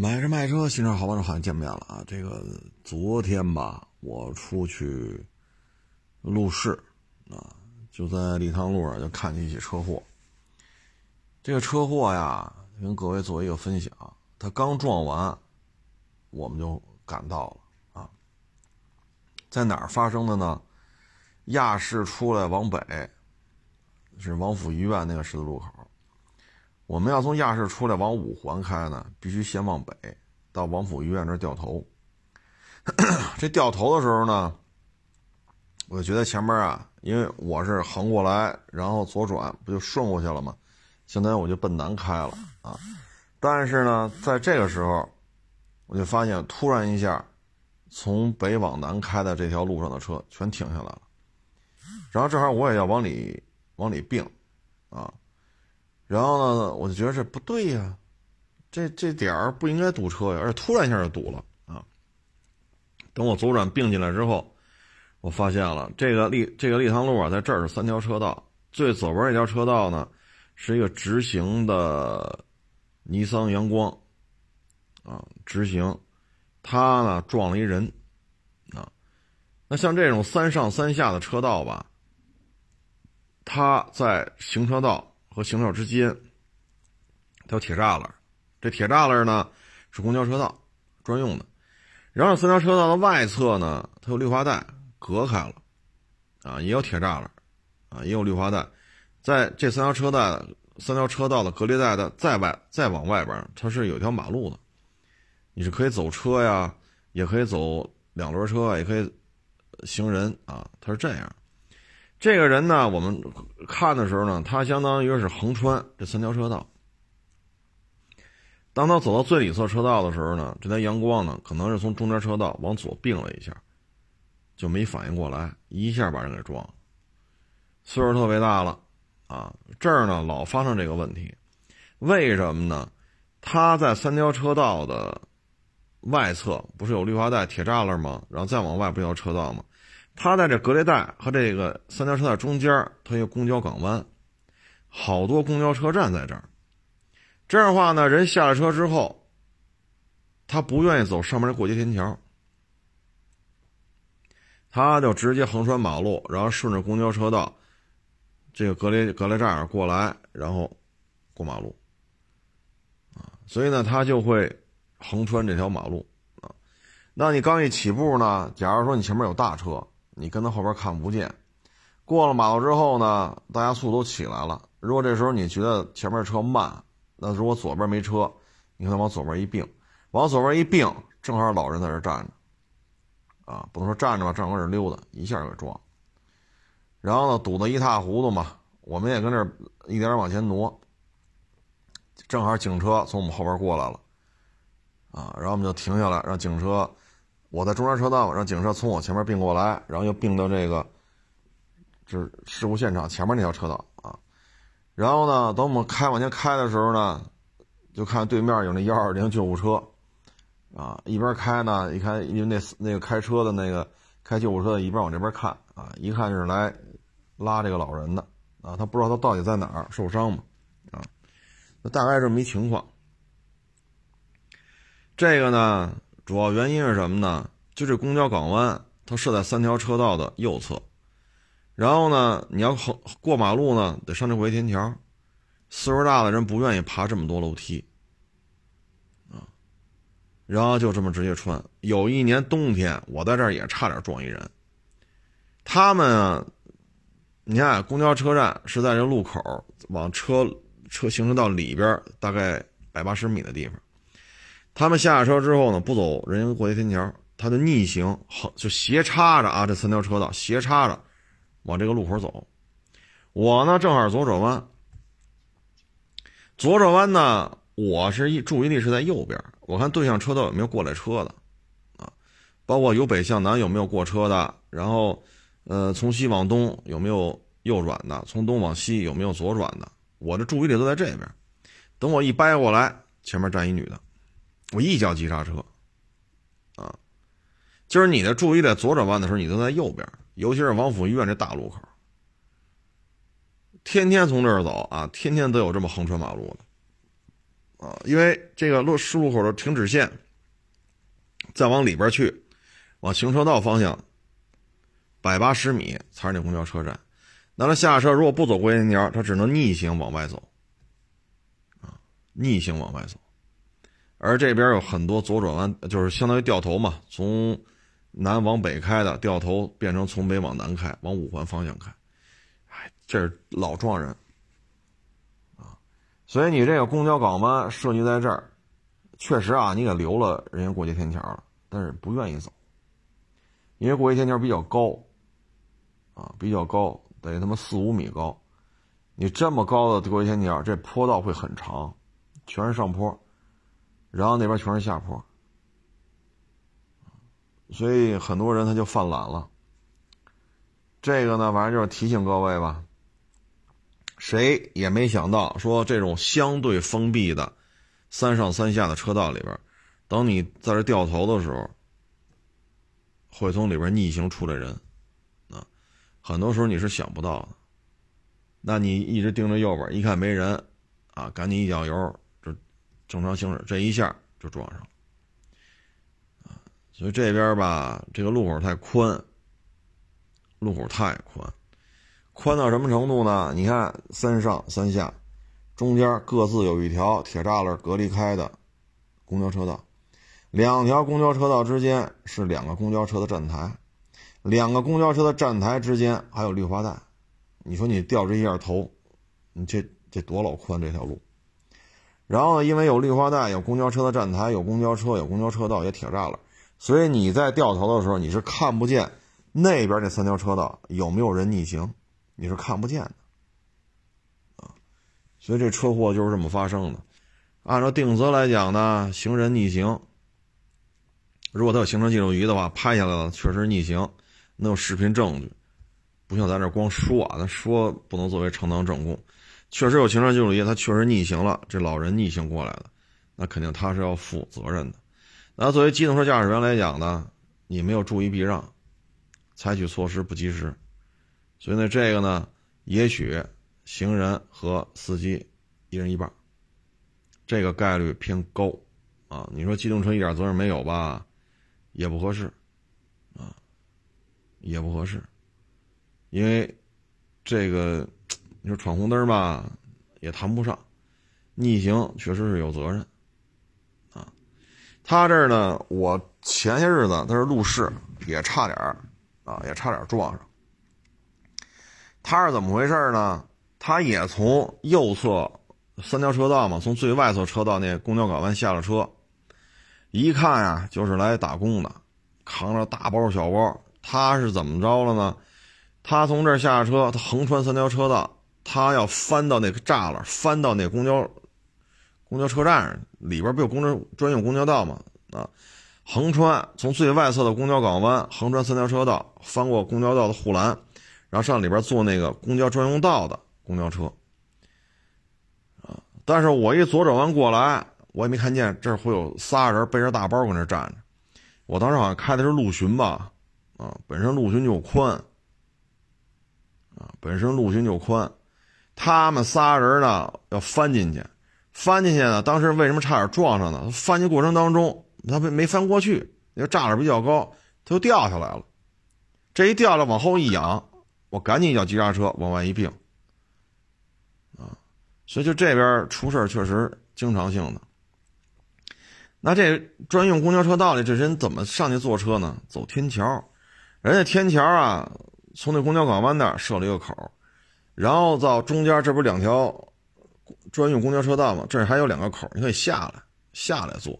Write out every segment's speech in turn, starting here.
买车卖车，新车好帮手，好像见面了啊！这个昨天吧，我出去路试啊，就在礼堂路上就看见一起车祸。这个车祸呀，跟各位做一个分享。他刚撞完，我们就赶到了啊。在哪儿发生的呢？亚市出来往北，是王府医院那个十字路口。我们要从亚市出来往五环开呢，必须先往北，到王府医院这掉头。这掉头的时候呢，我就觉得前面啊，因为我是横过来，然后左转，不就顺过去了吗？相当于我就奔南开了啊。但是呢，在这个时候，我就发现突然一下，从北往南开的这条路上的车全停下来了，然后正好我也要往里往里并，啊。然后呢，我就觉得这不对呀，这这点儿不应该堵车呀，而且突然一下就堵了啊！等我左转并进来之后，我发现了这个立这个立汤路啊，在这儿是三条车道，最左边一条车道呢是一个直行的尼桑阳光啊，直行，它呢撞了一人啊。那像这种三上三下的车道吧，它在行车道。和行道之间，它有铁栅栏，这铁栅栏呢是公交车道专用的。然后三条车道的外侧呢，它有绿化带隔开了，啊，也有铁栅栏，啊，也有绿化带。在这三条车道、三条车道的隔离带的再外、再往外边，它是有一条马路的，你是可以走车呀，也可以走两轮车，也可以行人啊，它是这样。这个人呢，我们看的时候呢，他相当于是横穿这三条车道。当他走到最里侧车道的时候呢，这台阳光呢，可能是从中间车道往左并了一下，就没反应过来，一下把人给撞了。岁数特别大了，啊，这儿呢老发生这个问题，为什么呢？他在三条车道的外侧不是有绿化带、铁栅栏吗？然后再往外不有车道吗？它在这隔离带和这个三条车道中间，它有公交港湾，好多公交车站在这儿。这样的话呢，人下了车之后，他不愿意走上面的过街天桥，他就直接横穿马路，然后顺着公交车道这个隔离隔离栅过来，然后过马路啊。所以呢，他就会横穿这条马路啊。那你刚一起步呢，假如说你前面有大车。你跟他后边看不见，过了马路之后呢，大家速度都起来了。如果这时候你觉得前面车慢，那如果左边没车，你可能往左边一并，往左边一并，正好老人在这站着，啊，不能说站着吧，正好搁这溜达，一下给撞。然后呢，堵得一塌糊涂嘛，我们也跟这一点往前挪，正好警车从我们后边过来了，啊，然后我们就停下来，让警车。我在中间车道，让警车从我前面并过来，然后又并到这个，就是事故现场前面那条车道啊。然后呢，等我们开往前开的时候呢，就看对面有那幺二零救护车，啊，一边开呢，一看，因为那那个开车的那个开救护车的一边往这边看啊，一看就是来拉这个老人的啊，他不知道他到底在哪儿受伤嘛，啊，那大概这么一情况。这个呢。主要原因是什么呢？就这公交港湾，它设在三条车道的右侧，然后呢，你要横过马路呢，得上这回天桥，岁数大的人不愿意爬这么多楼梯，啊，然后就这么直接穿。有一年冬天，我在这儿也差点撞一人。他们啊，你看公交车站是在这路口往车车行车道里边大概百八十米的地方。他们下车之后呢，不走人行过街天桥，他就逆行，横就斜插着啊，这三条车道斜插着，往这个路口走。我呢正好左转弯，左转弯呢，我是一注意力是在右边，我看对向车道有没有过来车的，啊，包括由北向南有没有过车的，然后，呃，从西往东有没有右转的，从东往西有没有左转的，我的注意力都在这边。等我一掰过来，前面站一女的。我一脚急刹车，啊，就是你的注意力左转弯的时候，你都在右边，尤其是王府医院这大路口，天天从这儿走啊，天天都有这么横穿马路的啊，因为这个路十路口的停止线，再往里边去，往行车道方向，百八十米才是那公交车站。那他下车如果不走过街天桥，他只能逆行往外走，啊，逆行往外走。而这边有很多左转弯，就是相当于掉头嘛，从南往北开的掉头变成从北往南开，往五环方向开。哎，这是老撞人啊！所以你这个公交港湾设计在这儿，确实啊，你给留了人家过街天桥了，但是不愿意走，因为过街天桥比较高啊，比较高，得他妈四五米高。你这么高的过街天桥，这坡道会很长，全是上坡。然后那边全是下坡，所以很多人他就犯懒了。这个呢，反正就是提醒各位吧。谁也没想到，说这种相对封闭的三上三下的车道里边，等你在这掉头的时候，会从里边逆行出来人，啊，很多时候你是想不到的。那你一直盯着右边，一看没人，啊，赶紧一脚油。正常行驶，这一下就撞上了，啊，所以这边吧，这个路口太宽，路口太宽，宽到什么程度呢？你看三上三下，中间各自有一条铁栅栏隔离开的公交车道，两条公交车道之间是两个公交车的站台，两个公交车的站台之间还有绿化带，你说你掉这一下头，你这这多老宽这条路？然后呢，因为有绿化带，有公交车的站台，有公交车，有公交车道，有铁栅栏，所以你在掉头的时候，你是看不见那边那三条车道有没有人逆行，你是看不见的，啊，所以这车祸就是这么发生的。按照定责来讲呢，行人逆行，如果他有行车记录仪的话，拍下来了，确实逆行，能有视频证据，不像咱这光说啊，咱说不能作为正当证供。确实有行车记录仪，他确实逆行了，这老人逆行过来的，那肯定他是要负责任的。那作为机动车驾驶员来讲呢，你没有注意避让，采取措施不及时，所以呢，这个呢，也许行人和司机一人一半，这个概率偏高啊。你说机动车一点责任没有吧，也不合适啊，也不合适，因为这个。你说闯红灯吧，也谈不上；逆行确实是有责任，啊。他这儿呢，我前些日子他是路试，也差点啊，也差点撞上。他是怎么回事呢？他也从右侧三条车道嘛，从最外侧车道那公交港湾下了车，一看呀，就是来打工的，扛着大包小包。他是怎么着了呢？他从这儿下车，他横穿三条车道。他要翻到那个栅栏，翻到那公交公交车站里边，不有公交专用公交道吗？啊，横穿从最外侧的公交港湾，横穿三条车道，翻过公交道的护栏，然后上里边坐那个公交专用道的公交车。啊，但是我一左转弯过来，我也没看见这会有仨人背着大包搁那站着。我当时好像开的是陆巡吧，啊，本身陆巡就宽，啊，本身陆巡就宽。他们仨人呢要翻进去，翻进去呢，当时为什么差点撞上呢？翻进过程当中，他没没翻过去，因为栅栏比较高，他就掉下来了。这一掉了，往后一仰，我赶紧一脚急刹车往外一并，啊，所以就这边出事确实经常性的。那这专用公交车道里这人怎么上去坐车呢？走天桥，人家天桥啊，从那公交港湾那儿设了一个口。然后到中间，这不是两条专用公交车道吗？这还有两个口，你可以下来，下来坐。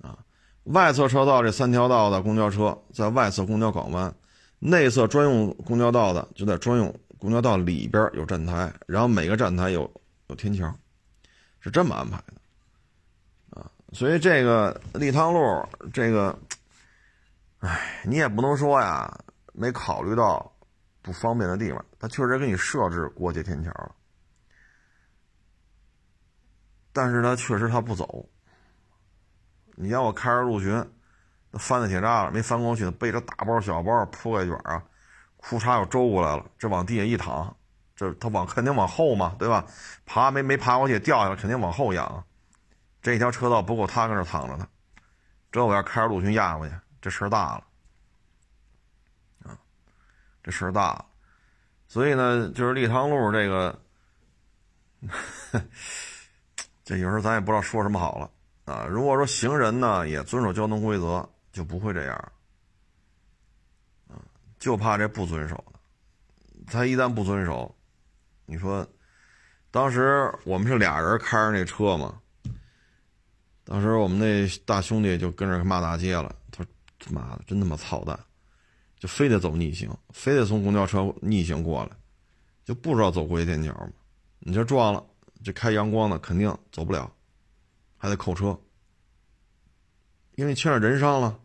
啊，外侧车道这三条道的公交车在外侧公交港湾，内侧专用公交道的就在专用公交道里边有站台，然后每个站台有有天桥，是这么安排的。啊，所以这个立汤路这个，哎，你也不能说呀，没考虑到。不方便的地方，他确实给你设置过街天桥了，但是他确实他不走。你要我开着陆巡，翻那铁栅栏没翻过去，背着大包小包铺盖卷啊，裤衩又周过来了，这往地下一躺，这他往肯定往后嘛，对吧？爬没没爬过去掉下来，肯定往后仰，这条车道不够他搁这躺着呢，这我要开着陆巡压过去，这事儿大了，这事儿大。所以呢，就是立汤路这个，这有时候咱也不知道说什么好了啊。如果说行人呢也遵守交通规则，就不会这样，就怕这不遵守的。他一旦不遵守，你说，当时我们是俩人开着那车嘛，当时我们那大兄弟就跟着骂大街了，他说：“他妈的，真他妈操蛋！”就非得走逆行，非得从公交车逆行过来，就不知道走过街天桥吗？你这撞了，这开阳光的肯定走不了，还得扣车，因为牵着人伤了，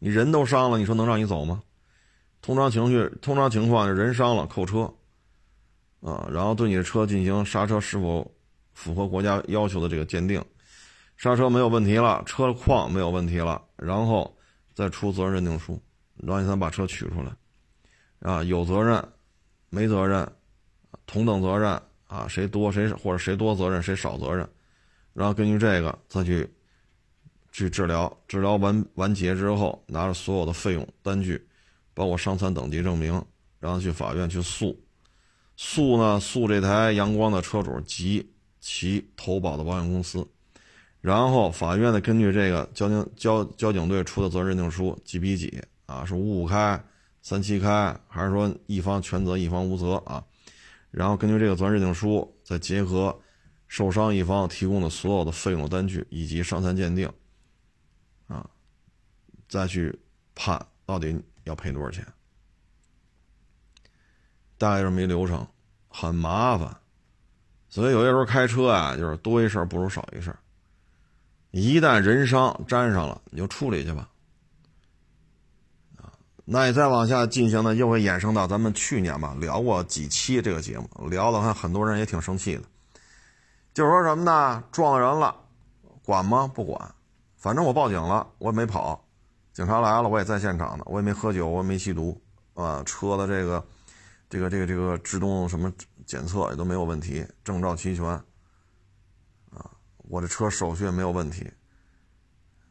你人都伤了，你说能让你走吗？通常情绪，通常情况，人伤了扣车，啊，然后对你的车进行刹车是否符合国家要求的这个鉴定，刹车没有问题了，车况没有问题了，然后。再出责任认定书，让你再把车取出来，啊，有责任，没责任，同等责任啊，谁多谁或者谁多责任谁少责任，然后根据这个再去去治疗，治疗完完结之后，拿着所有的费用单据，包括伤残等级证明，然后去法院去诉，诉呢诉这台阳光的车主及其投保的保险公司。然后法院呢，根据这个交警交交警队出的责任认定书几比几啊？是五五开、三七开，还是说一方全责一方无责啊？然后根据这个责任认定书，再结合受伤一方提供的所有的费用单据以及伤残鉴定，啊，再去判到底要赔多少钱。大概这么一流程，很麻烦，所以有些时候开车啊，就是多一事不如少一事一旦人伤沾上了，你就处理去吧。啊，那你再往下进行呢，又会衍生到咱们去年吧聊过几期这个节目，聊的看很多人也挺生气的，就是说什么呢？撞人了，管吗？不管，反正我报警了，我也没跑，警察来了，我也在现场呢，我也没喝酒，我也没吸毒，啊，车的这个，这个这个这个制动什么检测也都没有问题，证照齐全。我这车手续也没有问题，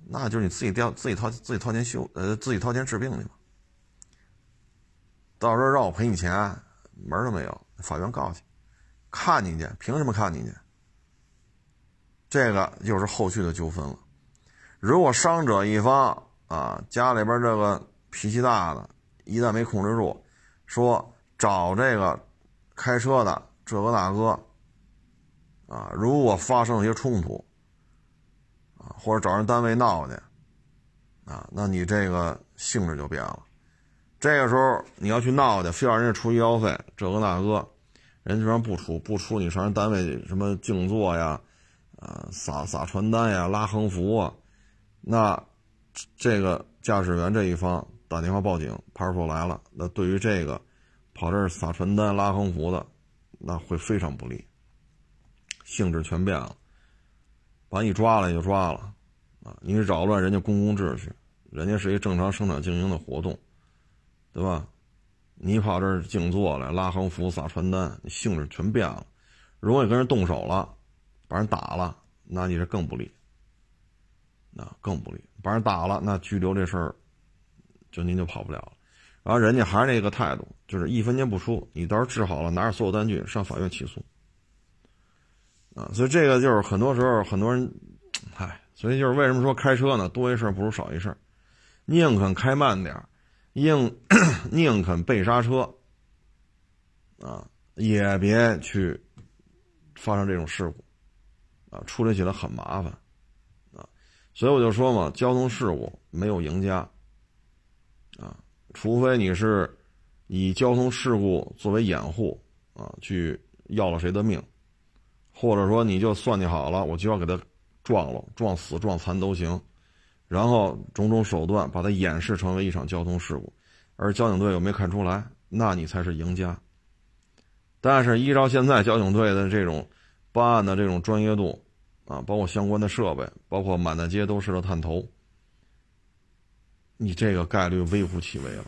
那就是你自己掉自己掏自己掏钱修呃自己掏钱治病去吧。到时候让我赔你钱，门都没有，法院告去，看你去，凭什么看你去？这个就是后续的纠纷了。如果伤者一方啊家里边这个脾气大的，一旦没控制住，说找这个开车的这个大哥。啊，如果发生一些冲突，啊，或者找人单位闹去，啊，那你这个性质就变了。这个时候你要去闹去，非要人家出医药费，这个那个，人家说不出，不出你上人单位什么静坐呀，啊，撒撒传单呀，拉横幅啊，那这个驾驶员这一方打电话报警，派出所来了，那对于这个跑这儿撒传单、拉横幅的，那会非常不利。性质全变了，把你抓了也就抓了，啊，你扰乱人家公共秩序，人家是一正常生产经营的活动，对吧？你跑这儿静坐来拉横幅撒传单，性质全变了，如果你跟人动手了，把人打了，那你这更不利，那更不利，把人打了，那拘留这事儿，就您就跑不了了。然后人家还是那个态度，就是一分钱不出，你到时候治好了，拿着所有单据上法院起诉。啊，所以这个就是很多时候很多人，嗨，所以就是为什么说开车呢？多一事不如少一事宁肯开慢点宁 宁肯备刹车，啊，也别去发生这种事故，啊，处理起来很麻烦，啊，所以我就说嘛，交通事故没有赢家，啊，除非你是以交通事故作为掩护，啊，去要了谁的命。或者说你就算计好了，我就要给他撞了，撞死撞残都行，然后种种手段把它掩饰成为一场交通事故，而交警队又没看出来，那你才是赢家。但是依照现在交警队的这种办案的这种专业度啊，包括相关的设备，包括满大街都是的探头，你这个概率微乎其微了，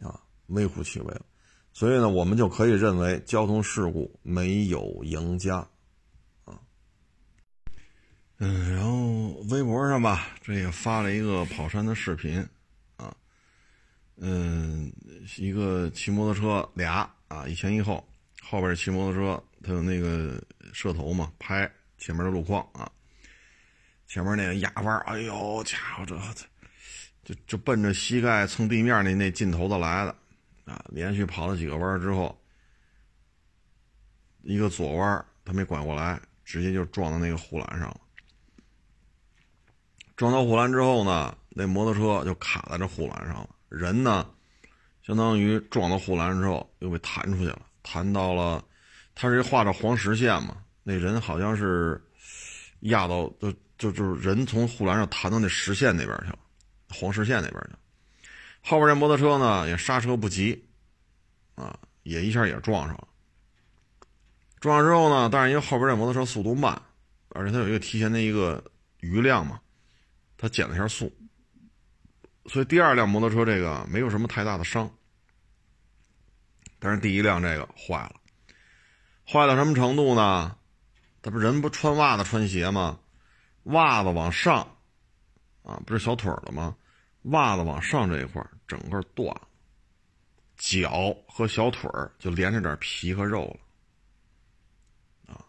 啊，微乎其微了。所以呢，我们就可以认为交通事故没有赢家，啊嗯，然后微博上吧，这也发了一个跑山的视频，啊，嗯，一个骑摩托车俩啊，一前一后，后边骑摩托车，他有那个摄头嘛，拍前面的路况啊，前面那个压弯，哎呦家伙，这就就奔着膝盖蹭地面那那劲头子来的，啊，连续跑了几个弯之后，一个左弯他没拐过来，直接就撞到那个护栏上了。撞到护栏之后呢，那摩托车就卡在这护栏上了。人呢，相当于撞到护栏之后又被弹出去了，弹到了，他是画着黄实线嘛。那人好像是压到，就就就是人从护栏上弹到那实线那边去了，黄实线那边去了。后边这摩托车呢也刹车不及，啊，也一下也撞上了。撞上之后呢，但是因为后边这摩托车速度慢，而且它有一个提前的一个余量嘛。它减了一下速，所以第二辆摩托车这个没有什么太大的伤，但是第一辆这个坏了，坏到什么程度呢？他不人不穿袜子穿鞋吗？袜子往上，啊，不是小腿了吗？袜子往上这一块整个断了，脚和小腿就连着点皮和肉了，啊，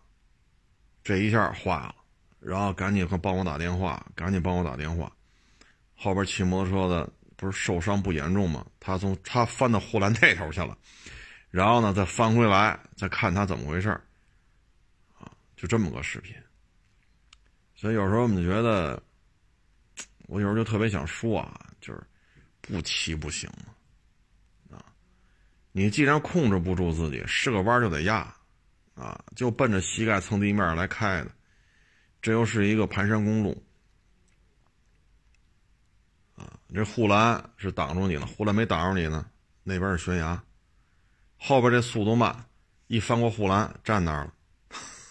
这一下坏了。然后赶紧快帮我打电话，赶紧帮我打电话。后边骑摩托车的不是受伤不严重吗？他从他翻到护栏那头去了，然后呢再翻回来再看他怎么回事啊，就这么个视频。所以有时候我们就觉得，我有时候就特别想说啊，不骑不行啊，你既然控制不住自己，是个弯就得压，啊，就奔着膝盖蹭地面来开的。这又是一个盘山公路，啊，这护栏是挡住你了，护栏没挡住你呢，那边是悬崖，后边这速度慢，一翻过护栏站那儿了，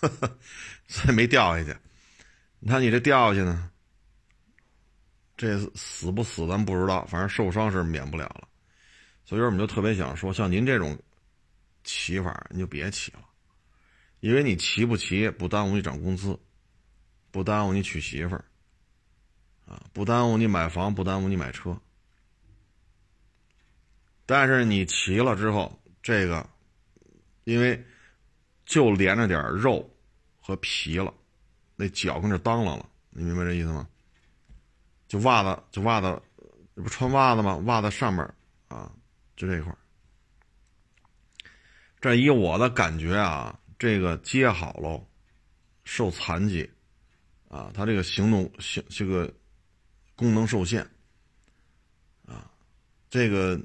所以没掉下去。你看你这掉下去呢，这死不死咱不知道，反正受伤是免不了了。所以说我们就特别想说，像您这种骑法，你就别骑了，因为你骑不骑不耽误你涨工资。不耽误你娶媳妇儿，啊，不耽误你买房，不耽误你买车。但是你骑了之后，这个，因为就连着点肉和皮了，那脚跟这当啷了，你明白这意思吗？就袜子，就袜子，不穿袜子吗？袜子上面啊，就这一块这以我的感觉啊，这个接好喽，受残疾。啊，他这个行动行这个功能受限，啊，这个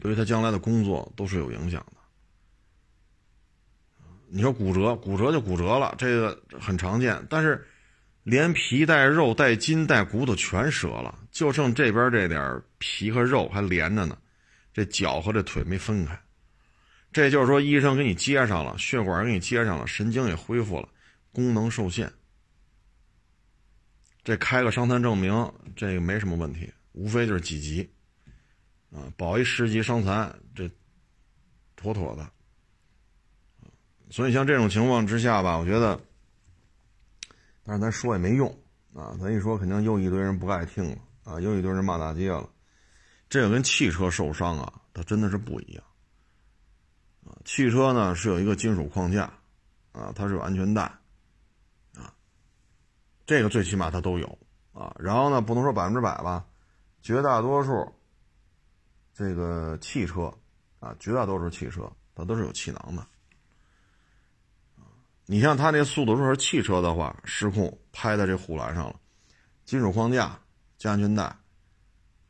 对于他将来的工作都是有影响的。你说骨折，骨折就骨折了，这个很常见。但是连皮带肉带筋带骨头全折了，就剩这边这点皮和肉还连着呢，这脚和这腿没分开。这就是说，医生给你接上了，血管给你接上了，神经也恢复了，功能受限。这开个伤残证明，这个没什么问题，无非就是几级，啊，保一十级伤残，这妥妥的。所以像这种情况之下吧，我觉得，但是咱说也没用啊，咱一说肯定又一堆人不爱听了啊，又一堆人骂大街了。这个跟汽车受伤啊，它真的是不一样。啊，汽车呢是有一个金属框架，啊，它是有安全带。啊这个最起码它都有啊，然后呢，不能说百分之百吧，绝大多数这个汽车啊，绝大多数汽车它都是有气囊的。你像他那速度如果是汽车的话，失控拍在这护栏上了，金属框架加安全带，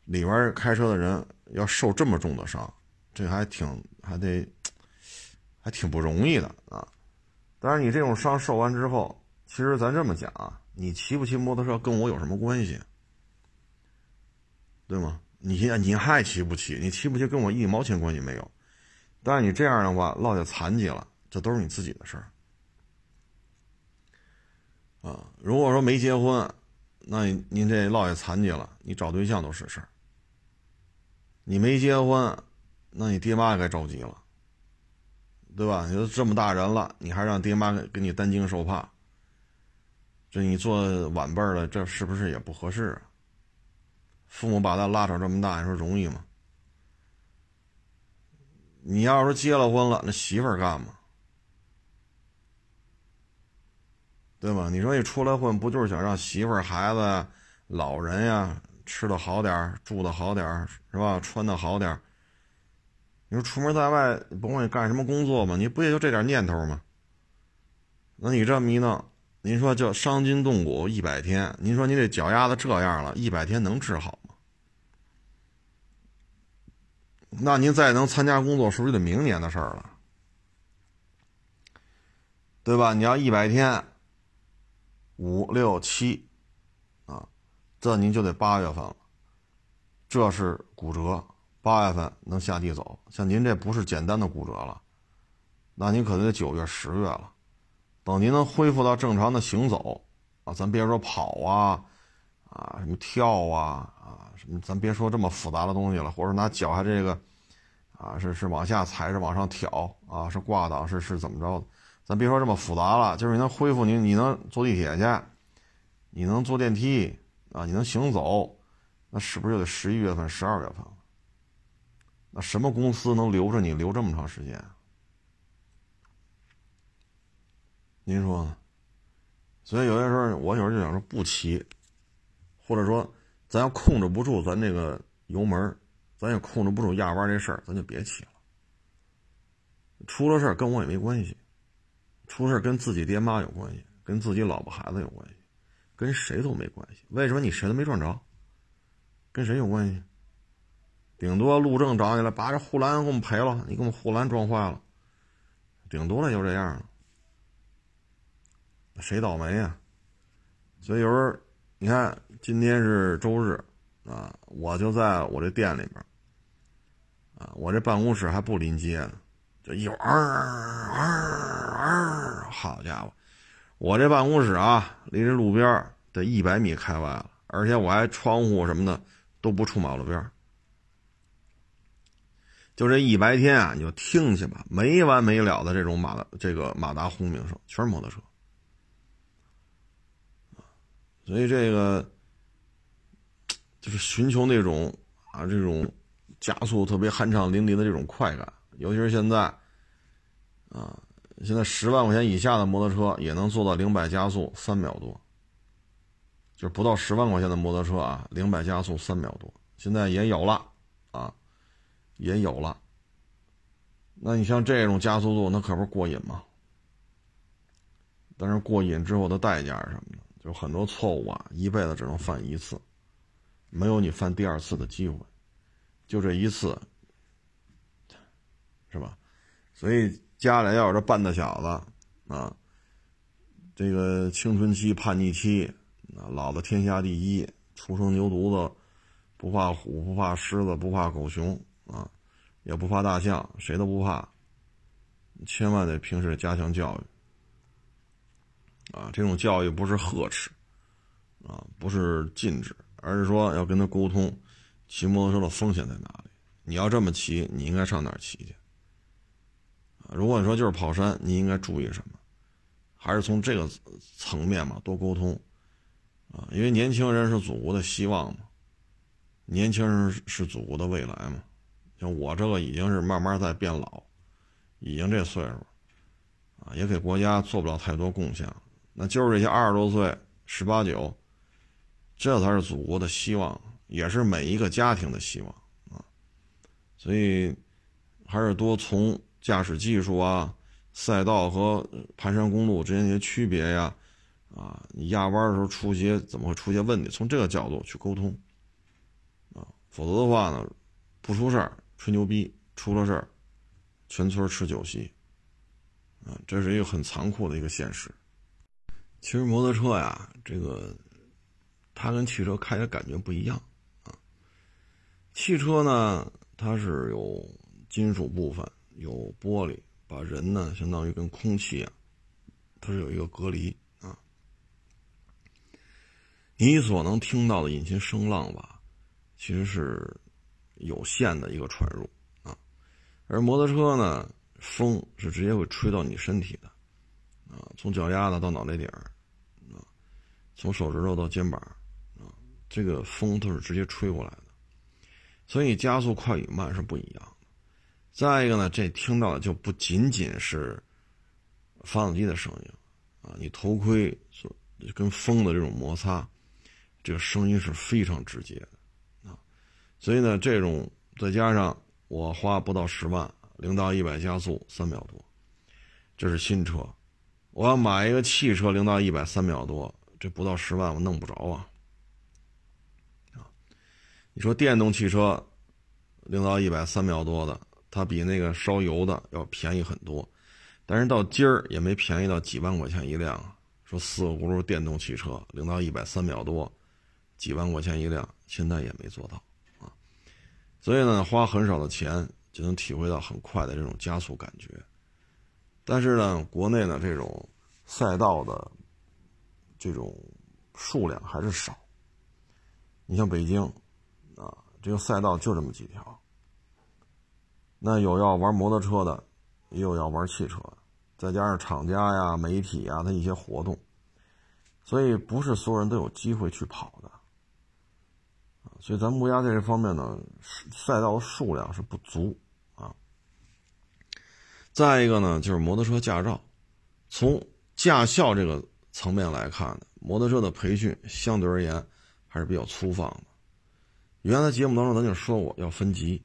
里边开车的人要受这么重的伤，这还挺还得还挺不容易的啊。当然，你这种伤受完之后，其实咱这么讲啊。你骑不骑摩托车跟我有什么关系？对吗？你现在你还骑不骑？你骑不骑跟我一毛钱关系没有。但是你这样的话落下残疾了，这都是你自己的事儿。啊，如果说没结婚，那您这落下残疾了，你找对象都是事儿。你没结婚，那你爹妈该着急了，对吧？你都这么大人了，你还让爹妈给你担惊受怕。这你做晚辈的，这是不是也不合适啊？父母把他拉扯这么大，你说容易吗？你要是结了婚了，那媳妇儿干嘛？对吧？你说你出来混，不就是想让媳妇儿、孩子、老人呀吃的好点住的好点是吧？穿的好点你说出门在外，甭管你干什么工作嘛，你不也就这点念头吗？那你这么一弄，您说就伤筋动骨一百天，您说你这脚丫子这样了，一百天能治好吗？那您再能参加工作，是不是得明年的事儿了？对吧？你要一百天。五六七，啊，这您就得八月份了。这是骨折，八月份能下地走。像您这不是简单的骨折了，那您可能得九月、十月了。等您能恢复到正常的行走，啊，咱别说跑啊，啊，什么跳啊，啊，什么，咱别说这么复杂的东西了，或者拿脚下这个，啊，是是往下踩，是往上挑，啊，是挂档，是是怎么着的？咱别说这么复杂了，就是你能恢复，你你能坐地铁去，你能坐电梯啊，你能行走，那是不是就得十一月份、十二月份了？那什么公司能留着你留这么长时间？您说呢？所以有些时候，我有时候就想说不骑，或者说咱要控制不住咱这个油门，咱也控制不住压弯这事儿，咱就别骑了。出了事儿跟我也没关系。出事跟自己爹妈有关系，跟自己老婆孩子有关系，跟谁都没关系。为什么你谁都没撞着？跟谁有关系？顶多路政找你来，把这护栏给我们赔了，你给我们护栏撞坏了，顶多了就这样了。谁倒霉呀？所以有时候你看，今天是周日啊，我就在我这店里边啊，我这办公室还不临街呢。就一会儿，好家伙！我这办公室啊，离这路边得一百米开外了，而且我还窗户什么的都不出马路边就这一白天啊，你就听去吧，没完没了的这种马这个马达轰鸣声，全是摩托车所以这个就是寻求那种啊，这种加速特别酣畅淋漓的这种快感。尤其是现在，啊，现在十万块钱以下的摩托车也能做到零百加速三秒多，就是不到十万块钱的摩托车啊，零百加速三秒多，现在也有了，啊，也有了。那你像这种加速度，那可不是过瘾吗？但是过瘾之后的代价是什么呢？就很多错误啊，一辈子只能犯一次，没有你犯第二次的机会，就这一次。是吧？所以家里要有这半大小子啊，这个青春期叛逆期啊，老子天下第一，初生牛犊子，不怕虎，不怕狮子，不怕狗熊啊，也不怕大象，谁都不怕。千万得平时加强教育啊，这种教育不是呵斥啊，不是禁止，而是说要跟他沟通，骑摩托车的风险在哪里？你要这么骑，你应该上哪儿骑去？如果你说就是跑山，你应该注意什么？还是从这个层面嘛，多沟通啊，因为年轻人是祖国的希望嘛，年轻人是祖国的未来嘛。像我这个已经是慢慢在变老，已经这岁数啊，也给国家做不了太多贡献。那就是这些二十多岁、十八九，这才是祖国的希望，也是每一个家庭的希望啊。所以还是多从。驾驶技术啊，赛道和盘山公路之间一些区别呀，啊，你压弯的时候出些怎么会出现问题？从这个角度去沟通，啊，否则的话呢，不出事儿吹牛逼，出了事儿，全村吃酒席，啊，这是一个很残酷的一个现实。其实摩托车呀，这个它跟汽车开的感觉不一样啊，汽车呢，它是有金属部分。有玻璃，把人呢相当于跟空气啊，它是有一个隔离啊。你所能听到的引擎声浪吧，其实是有限的一个传入啊。而摩托车呢，风是直接会吹到你身体的啊，从脚丫子到脑袋顶儿啊。从手指头到肩膀，啊，这个风都是直接吹过来的，所以加速快与慢是不一样。再一个呢，这听到的就不仅仅是发动机的声音，啊，你头盔所跟风的这种摩擦，这个声音是非常直接的，啊，所以呢，这种再加上我花不到十万，零到一百加速三秒多，这是新车。我要买一个汽车，零到一百三秒多，这不到十万我弄不着啊！啊，你说电动汽车零到一百三秒多的，它比那个烧油的要便宜很多，但是到今儿也没便宜到几万块钱一辆。说四个轱辘电动汽车零到一百三秒多，几万块钱一辆，现在也没做到啊。所以呢，花很少的钱就能体会到很快的这种加速感觉。但是呢，国内呢这种赛道的这种数量还是少。你像北京啊，这个赛道就这么几条。那有要玩摩托车的，也有要玩汽车，再加上厂家呀、媒体呀的一些活动，所以不是所有人都有机会去跑的。所以咱木家在这方面呢，赛道的数量是不足啊。再一个呢，就是摩托车驾照，从驾校这个层面来看呢，摩托车的培训相对而言还是比较粗放的。原来节目当中咱就说过要分级，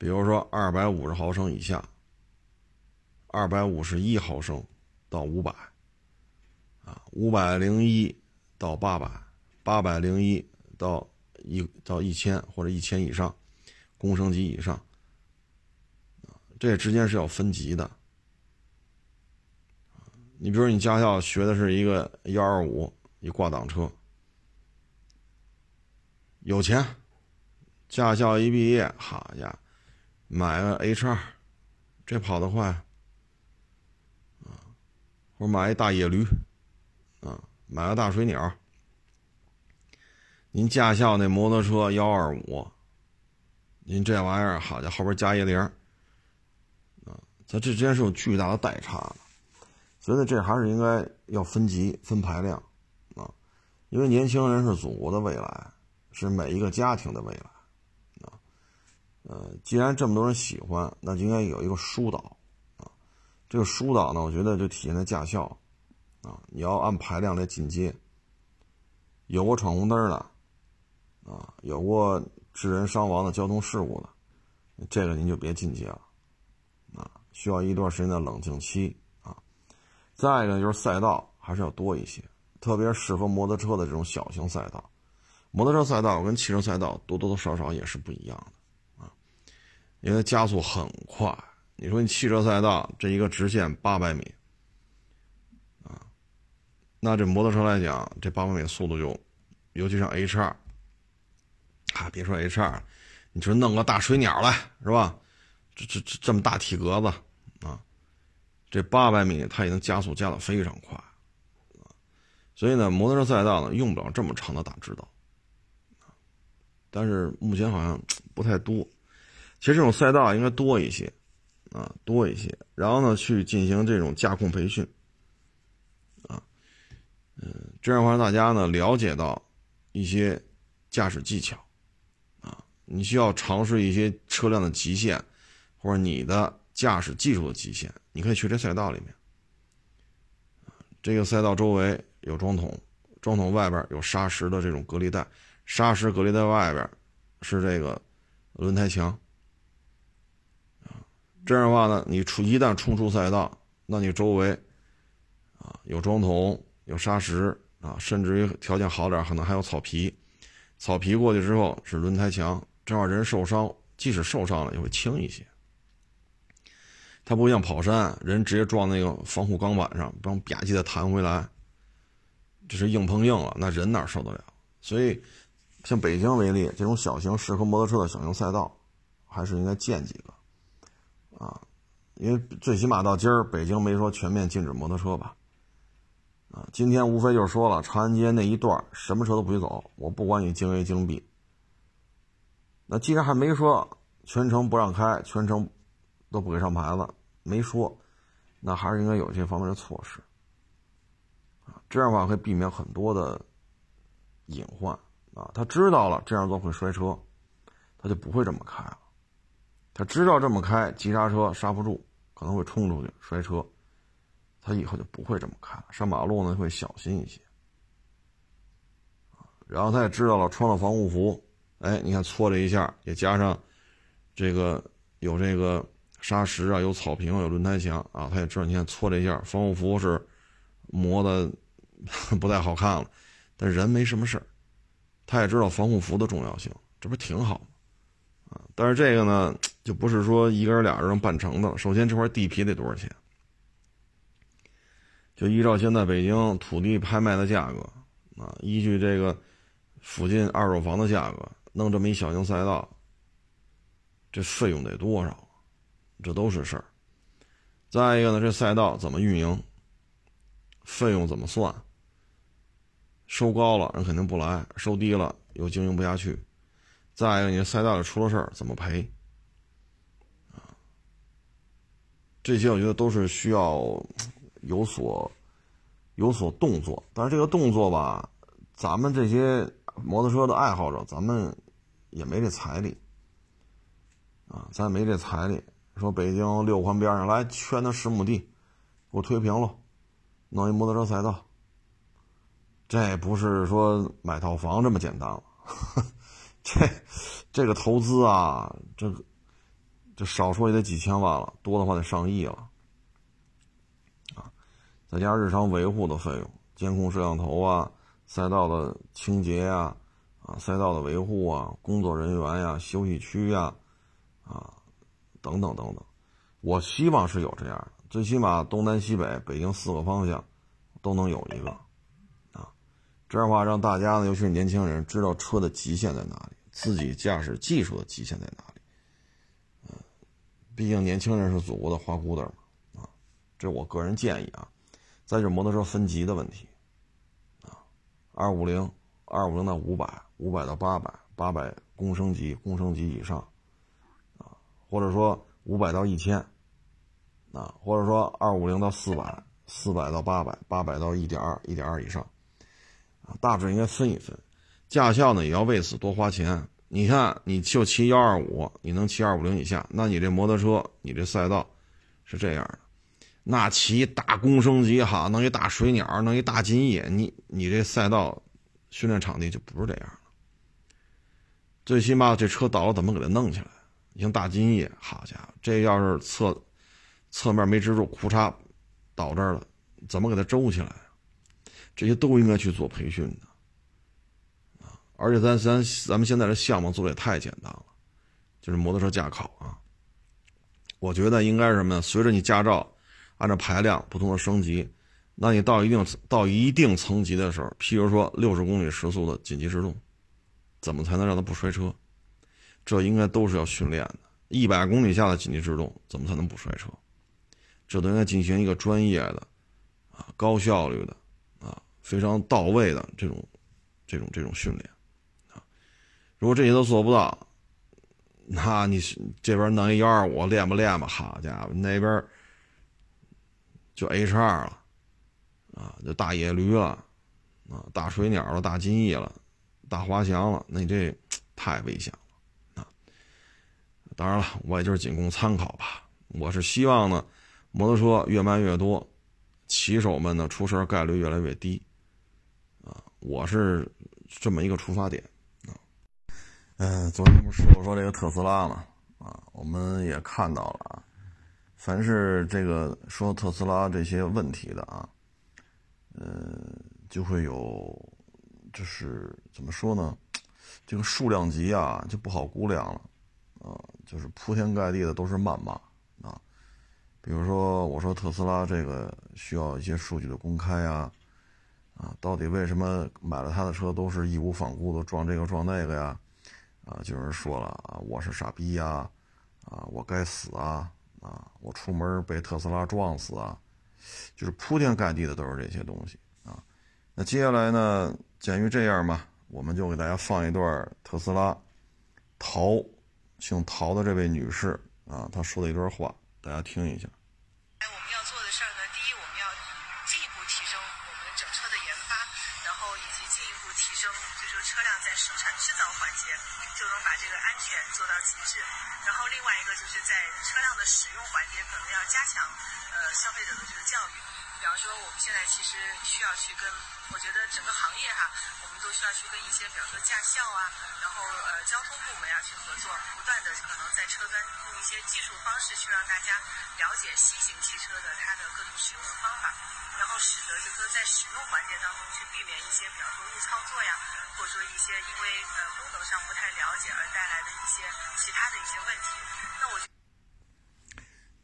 比如说二百五十毫升以下，二百五十一毫升到五百，啊，五百零一到八百，八百零一到一到一千或者一千以上，公升级以上。这之间是要分级的，你比如你驾校学的是一个幺二五一挂档车，有钱，驾校一毕业，好家伙，买个 H 二，这跑得快，啊，或者买一大野驴，啊，买个大水鸟，您驾校那摩托车幺二五，您这玩意儿好家伙，后边加一零。它这之间是有巨大的代差的，所以，这还是应该要分级分排量啊，因为年轻人是祖国的未来，是每一个家庭的未来。呃，既然这么多人喜欢，那就应该有一个疏导啊。这个疏导呢，我觉得就体现在驾校啊，你要按排量来进阶。有过闯红灯的啊，有过致人伤亡的交通事故的，这个您就别进阶了啊。需要一段时间的冷静期啊，再一个就是赛道还是要多一些，特别适合摩托车的这种小型赛道。摩托车赛道跟汽车赛道多多少少也是不一样的，因为它加速很快。你说你汽车赛道这一个直线八百米啊，那这摩托车来讲，这八百米速度就，尤其像 H 二，啊，别说 H 二，你说弄个大水鸟来是吧？这这这这么大体格子啊，这八百米它已经加速加的非常快，所以呢，摩托车赛道呢用不了这么长的大直道但是目前好像不太多。其实这种赛道应该多一些啊，多一些，然后呢去进行这种驾控培训啊，嗯，这样的话让大家呢了解到一些驾驶技巧啊，你需要尝试一些车辆的极限。或者你的驾驶技术的极限，你可以去这赛道里面。这个赛道周围有桩桶，桩桶外边有砂石的这种隔离带，砂石隔离带外边是这个轮胎墙。这样的话呢，你出一旦冲出赛道，那你周围啊有桩桶、有砂石啊，甚至于条件好点，可能还有草皮。草皮过去之后是轮胎墙，这样人受伤，即使受伤了也会轻一些。它不像跑山，人直接撞那个防护钢板上，不吧唧的弹回来，这是硬碰硬了，那人哪受得了？所以，像北京为例，这种小型适合摩托车的小型赛道，还是应该建几个啊，因为最起码到今儿，北京没说全面禁止摩托车吧？啊，今天无非就是说了，长安街那一段什么车都不许走，我不管你京 A 京 B。那既然还没说全程不让开，全程都不给上牌子。没说，那还是应该有这方面的措施，啊，这样的话可以避免很多的隐患啊。他知道了这样做会摔车，他就不会这么开了。他知道这么开急刹车刹不住，可能会冲出去摔车，他以后就不会这么开了。上马路呢会小心一些。然后他也知道了穿了防护服，哎，你看搓了一下，也加上这个有这个砂石啊，有草坪，有轮胎墙啊，他也知道，你看搓了一下，防护服是磨的 不太好看了，但人没什么事儿。他也知道防护服的重要性，这不挺好吗？啊，但是这个呢，就不是说一个人俩人能办成的。首先，这块地皮得多少钱？就依照现在北京土地拍卖的价格啊，依据这个。附近二手房的价格，弄这么一小型赛道，这费用得多少？这都是事儿。再一个呢，这赛道怎么运营？费用怎么算？收高了人肯定不来，收低了又经营不下去。再一个，你赛道里出了事儿怎么赔？啊，这些我觉得都是需要有所有所动作。但是这个动作吧，咱们这些。摩托车的爱好者，咱们也没这财力啊，咱也没这财力。说北京六环边上来圈那十亩地，给我推平了，弄一摩托车赛道，这不是说买套房这么简单了。这这个投资啊，这个这少说也得几千万了，多的话得上亿了啊！再加上日常维护的费用，监控摄像头啊。赛道的清洁呀，啊，赛道的维护啊，工作人员呀，休息区呀，啊，等等等等，我希望是有这样的，最起码东南西北北京四个方向都能有一个，啊，这样的话让大家呢，尤其是年轻人知道车的极限在哪里，自己驾驶技术的极限在哪里，毕竟年轻人是祖国的花骨朵嘛，啊，这我个人建议啊，再就是摩托车分级的问题。啊二五零，二五零到五百，五百到八百，八百公升级，公升级以上，啊，或者说五百到一千，啊，或者说二五零到四百，四百到八百，八百到一点二，一点二以上，啊，大致应该分一分。驾校呢也要为此多花钱。你看，你就骑幺二五，你能骑二五零以下，那你这摩托车，你这赛道是这样的。那骑大公升级哈，弄一大水鸟，弄一大金翼，你你这赛道训练场地就不是这样了。最起码这车倒了怎么给它弄起来？你像大金翼，好家伙，这要是侧侧面没支住，裤衩倒这儿了，怎么给它周起来？这些都应该去做培训的！而且咱咱咱们现在这项目做的也太简单了，就是摩托车驾考啊。我觉得应该是什么呢？随着你驾照。按照排量不同的升级，那你到一定到一定层级的时候，譬如说六十公里时速的紧急制动，怎么才能让它不摔车？这应该都是要训练的。一百公里下的紧急制动，怎么才能不摔车？这都应该进行一个专业的、啊高效率的、啊非常到位的这种、这种、这种训练。如果这些都做不到，那你这边弄一幺二五练吧练吧，好家伙，那边。就 H 二了，啊，就大野驴了，啊，大水鸟了，大金翼了，大滑翔了，那你这 太危险了，啊！当然了，我也就是仅供参考吧。我是希望呢，摩托车越卖越多，骑手们呢出事概率越来越低，啊，我是这么一个出发点，嗯，昨天不是说说这个特斯拉嘛，啊，我们也看到了啊。凡是这个说特斯拉这些问题的啊，呃，就会有，就是怎么说呢？这个数量级啊就不好估量了，啊，就是铺天盖地的都是谩骂啊。比如说，我说特斯拉这个需要一些数据的公开啊，啊，到底为什么买了他的车都是义无反顾的撞这个撞那个呀？啊，就有人说了啊，我是傻逼呀，啊，我该死啊。啊！我出门被特斯拉撞死啊！就是铺天盖地的都是这些东西啊。那接下来呢？鉴于这样嘛，我们就给大家放一段特斯拉陶姓陶的这位女士啊，她说的一段话，大家听一下。呃消费者的这个教育。比方说，我们现在其实需要去跟，我觉得整个行业哈，我们都需要去跟一些，比方说驾校啊，然后呃交通部门啊去合作，不断的可能在车端用一些技术方式去让大家了解新型汽车的它的各种使用的方法，然后使得就是说在使用环节当中去避免一些，比方说误操作呀，或者说一些因为呃功能上不太了解而带来的一些其他的一些问题。那我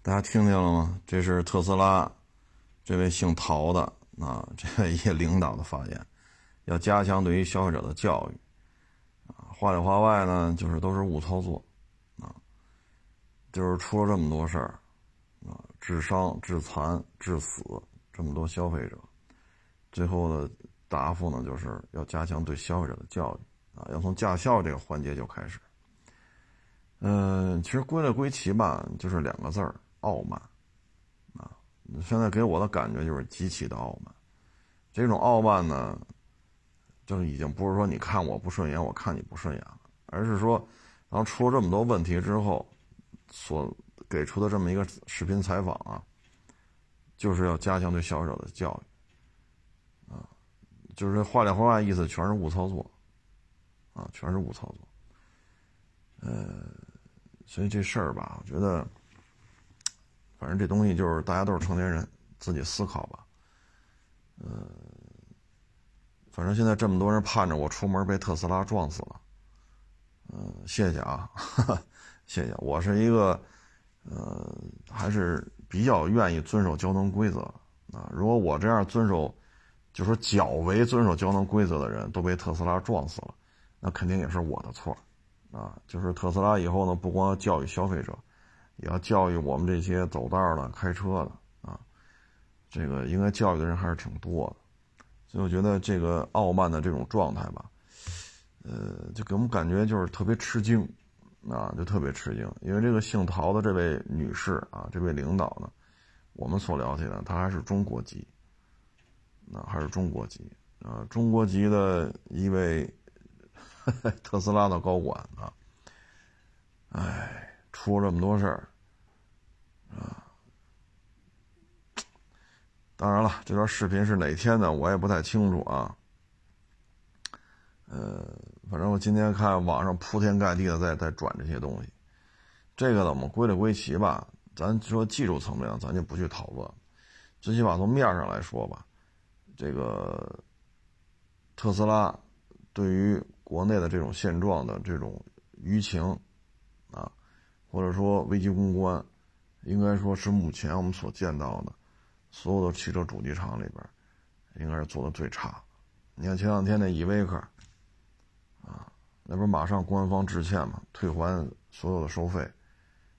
大家听见了吗？这是特斯拉。这位姓陶的啊，这位一领导的发言，要加强对于消费者的教育啊，话里话外呢，就是都是误操作啊，就是出了这么多事儿啊，致伤、致残、致死这么多消费者，最后的答复呢，就是要加强对消费者的教育啊，要从驾校这个环节就开始。嗯，其实归了归齐吧，就是两个字儿：傲慢。啊现在给我的感觉就是极其的傲慢，这种傲慢呢，就已经不是说你看我不顺眼，我看你不顺眼了，而是说，然后出了这么多问题之后，所给出的这么一个视频采访啊，就是要加强对消费者的教育，啊，就是话里话外意思全是误操作，啊，全是误操作，呃，所以这事儿吧，我觉得。反正这东西就是大家都是成年人，自己思考吧。嗯，反正现在这么多人盼着我出门被特斯拉撞死了。嗯，谢谢啊，谢谢。我是一个，呃，还是比较愿意遵守交通规则啊。如果我这样遵守，就说较为遵守交通规则的人都被特斯拉撞死了，那肯定也是我的错啊。就是特斯拉以后呢，不光要教育消费者。也要教育我们这些走道的、开车的啊，这个应该教育的人还是挺多的，所以我觉得这个傲慢的这种状态吧，呃，就给我们感觉就是特别吃惊啊，就特别吃惊。因为这个姓陶的这位女士啊，这位领导呢，我们所了解的，她还是中国籍，那还是中国籍啊，中国籍的一位 特斯拉的高管啊，哎。出了这么多事儿，啊！当然了，这段视频是哪天的，我也不太清楚啊。呃，反正我今天看网上铺天盖地的在在转这些东西，这个呢，我们归了归齐吧。咱说技术层面，咱就不去讨论，最起码从面上来说吧，这个特斯拉对于国内的这种现状的这种舆情。或者说危机公关，应该说是目前我们所见到的所有的汽车主机厂里边，应该是做的最差。你看前两天那依维柯，啊，那不是马上官方致歉嘛，退还所有的收费。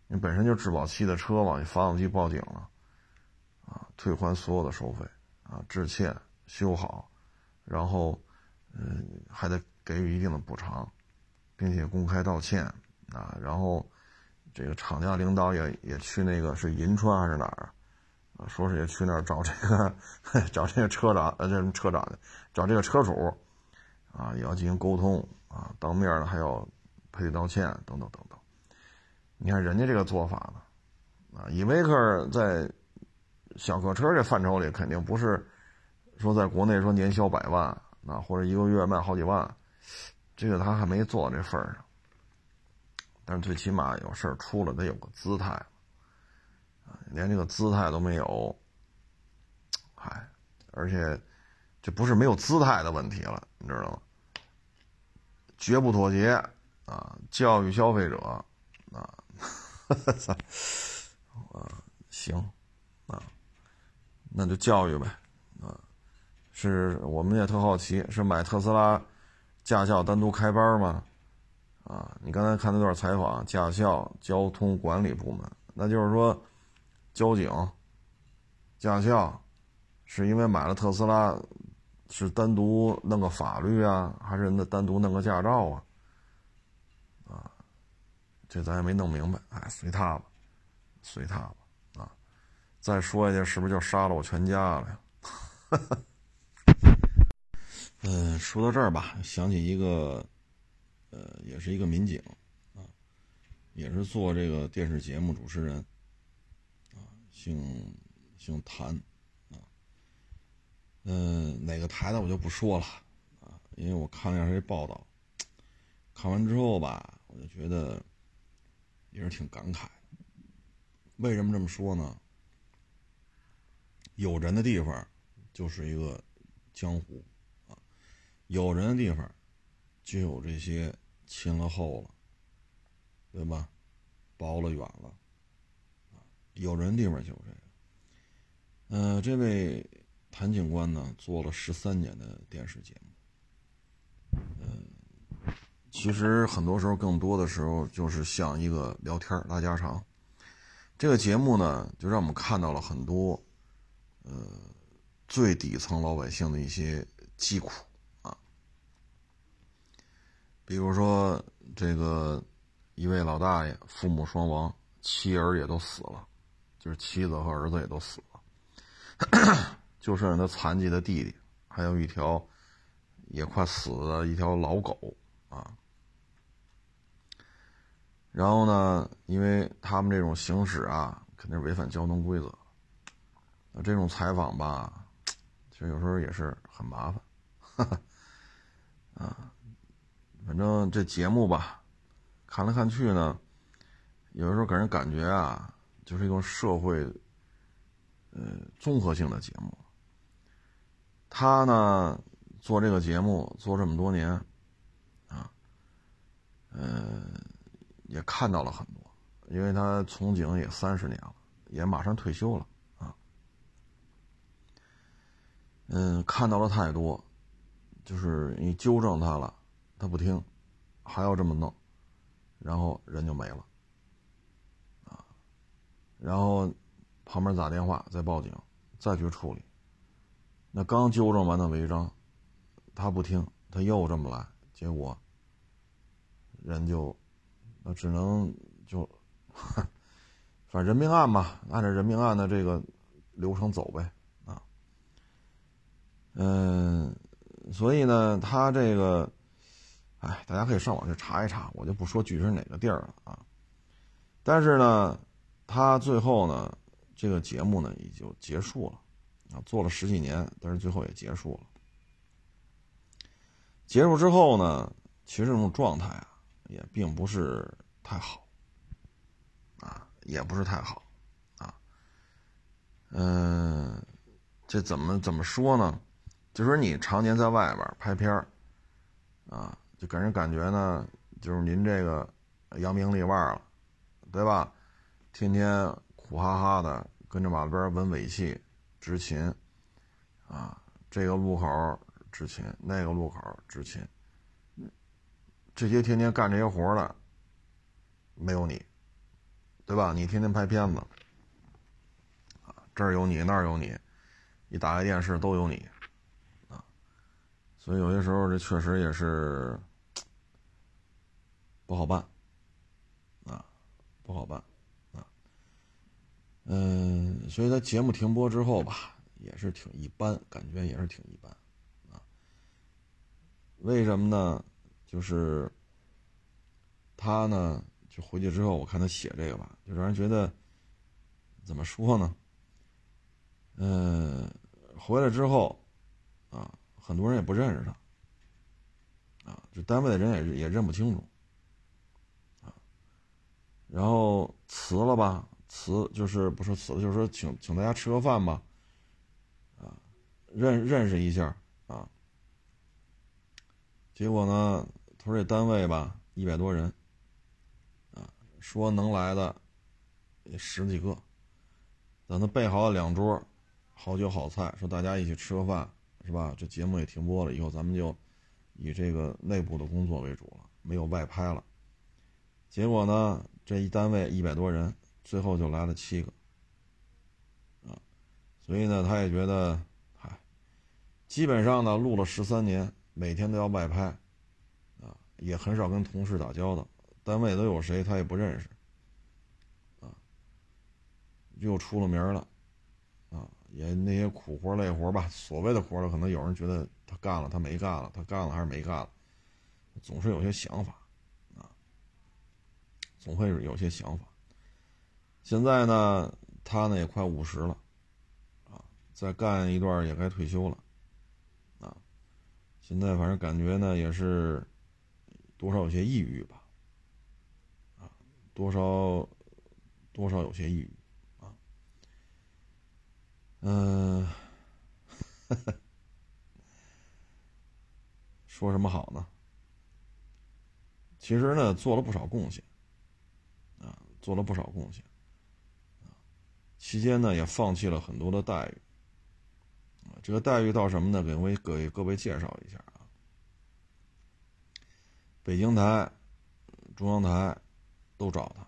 你本身就质保期的车嘛，你发动机报警了，啊，退还所有的收费，啊，致歉修好，然后，嗯，还得给予一定的补偿，并且公开道歉，啊，然后。这个厂家领导也也去那个是银川还是哪儿啊？说是也去那儿找这个 找这个车长呃这车长的，找这个车主啊也要进行沟通啊，当面的还要赔礼道歉等等等等。你看人家这个做法呢，啊，依维柯在小客车这范畴里肯定不是说在国内说年销百万啊，或者一个月卖好几万，这个他还没做到这份儿上。但是最起码有事儿出了得有个姿态，啊，连这个姿态都没有，嗨，而且这不是没有姿态的问题了，你知道吗？绝不妥协啊！教育消费者啊，啊，行啊，那就教育呗啊！是我们也特好奇，是买特斯拉驾校单独开班吗？啊，你刚才看那段采访，驾校交通管理部门，那就是说，交警、驾校，是因为买了特斯拉，是单独弄个法律啊，还是那单独弄个驾照啊？啊，这咱也没弄明白，哎，随他吧，随他吧，啊，再说一下去是不是就杀了我全家了呀？嗯，说到这儿吧，想起一个，呃，也是一个民警，啊，也是做这个电视节目主持人，啊，姓姓谭，啊，嗯，哪个台的我就不说了，啊，因为我看了一下这报道，看完之后吧，我就觉得也是挺感慨。为什么这么说呢？有人的地方就是一个江湖。啊有人的地方，就有这些亲了厚了，对吧？薄了远了，有人地方就有这个。嗯，这位谭警官呢，做了十三年的电视节目。嗯，其实很多时候，更多的时候就是像一个聊天拉家常。这个节目呢，就让我们看到了很多，呃，最底层老百姓的一些疾苦。比如说，这个一位老大爷父母双亡，妻儿也都死了，就是妻子和儿子也都死了，就剩下他残疾的弟弟，还有一条也快死的一条老狗啊。然后呢，因为他们这种行驶啊，肯定是违反交通规则。那这种采访吧，其实有时候也是很麻烦，啊。反正这节目吧，看来看去呢，有的时候给人感觉啊，就是一种社会，呃，综合性的节目。他呢做这个节目做这么多年，啊，呃，也看到了很多，因为他从警也三十年了，也马上退休了啊。嗯，看到了太多，就是你纠正他了。他不听，还要这么弄，然后人就没了，啊，然后旁边打电话再报警，再去处理。那刚纠正完的违章，他不听，他又这么来，结果人就那只能就，反正人命案嘛，按照人命案的这个流程走呗，啊，嗯，所以呢，他这个。哎，大家可以上网去查一查，我就不说具体是哪个地儿了啊。但是呢，他最后呢，这个节目呢也就结束了啊，做了十几年，但是最后也结束了。结束之后呢，其实这种状态啊，也并不是太好啊，也不是太好啊。嗯，这怎么怎么说呢？就是你常年在外边拍片啊。就给人感觉呢，就是您这个扬名立万了，对吧？天天苦哈哈的跟着马路边闻尾气、执勤，啊，这个路口执勤，那个路口执勤，这些天天干这些活的没有你，对吧？你天天拍片子，啊，这儿有你，那儿有你，一打开电视都有你，啊，所以有些时候这确实也是。不好办，啊，不好办，啊，嗯，所以他节目停播之后吧，也是挺一般，感觉也是挺一般，啊，为什么呢？就是他呢，就回去之后，我看他写这个吧，就让人觉得怎么说呢？嗯，回来之后，啊，很多人也不认识他，啊，就单位的人也也认不清楚。然后辞了吧，辞就是不是辞了，就是说请请大家吃个饭吧，啊，认认识一下啊。结果呢，他说这单位吧一百多人，啊，说能来的也十几个，等他备好了两桌，好酒好菜，说大家一起吃个饭是吧？这节目也停播了，以后咱们就以这个内部的工作为主了，没有外拍了。结果呢？这一单位一百多人，最后就来了七个，啊，所以呢，他也觉得，嗨，基本上呢，录了十三年，每天都要外拍，啊，也很少跟同事打交道，单位都有谁他也不认识，啊，又出了名了，啊，也那些苦活累活吧，所谓的活了，可能有人觉得他干了，他没干了，他干了还是没干了，总是有些想法，总会有些想法。现在呢，他呢也快五十了啊，再干一段也该退休了啊。现在反正感觉呢也是多少有些抑郁吧，啊，多少多少有些抑郁。啊嗯，说什么好呢？其实呢，做了不少贡献，做了不少贡献，期间呢也放弃了很多的待遇，这个待遇到什么呢？给为给各位介绍一下啊，北京台、中央台都找他，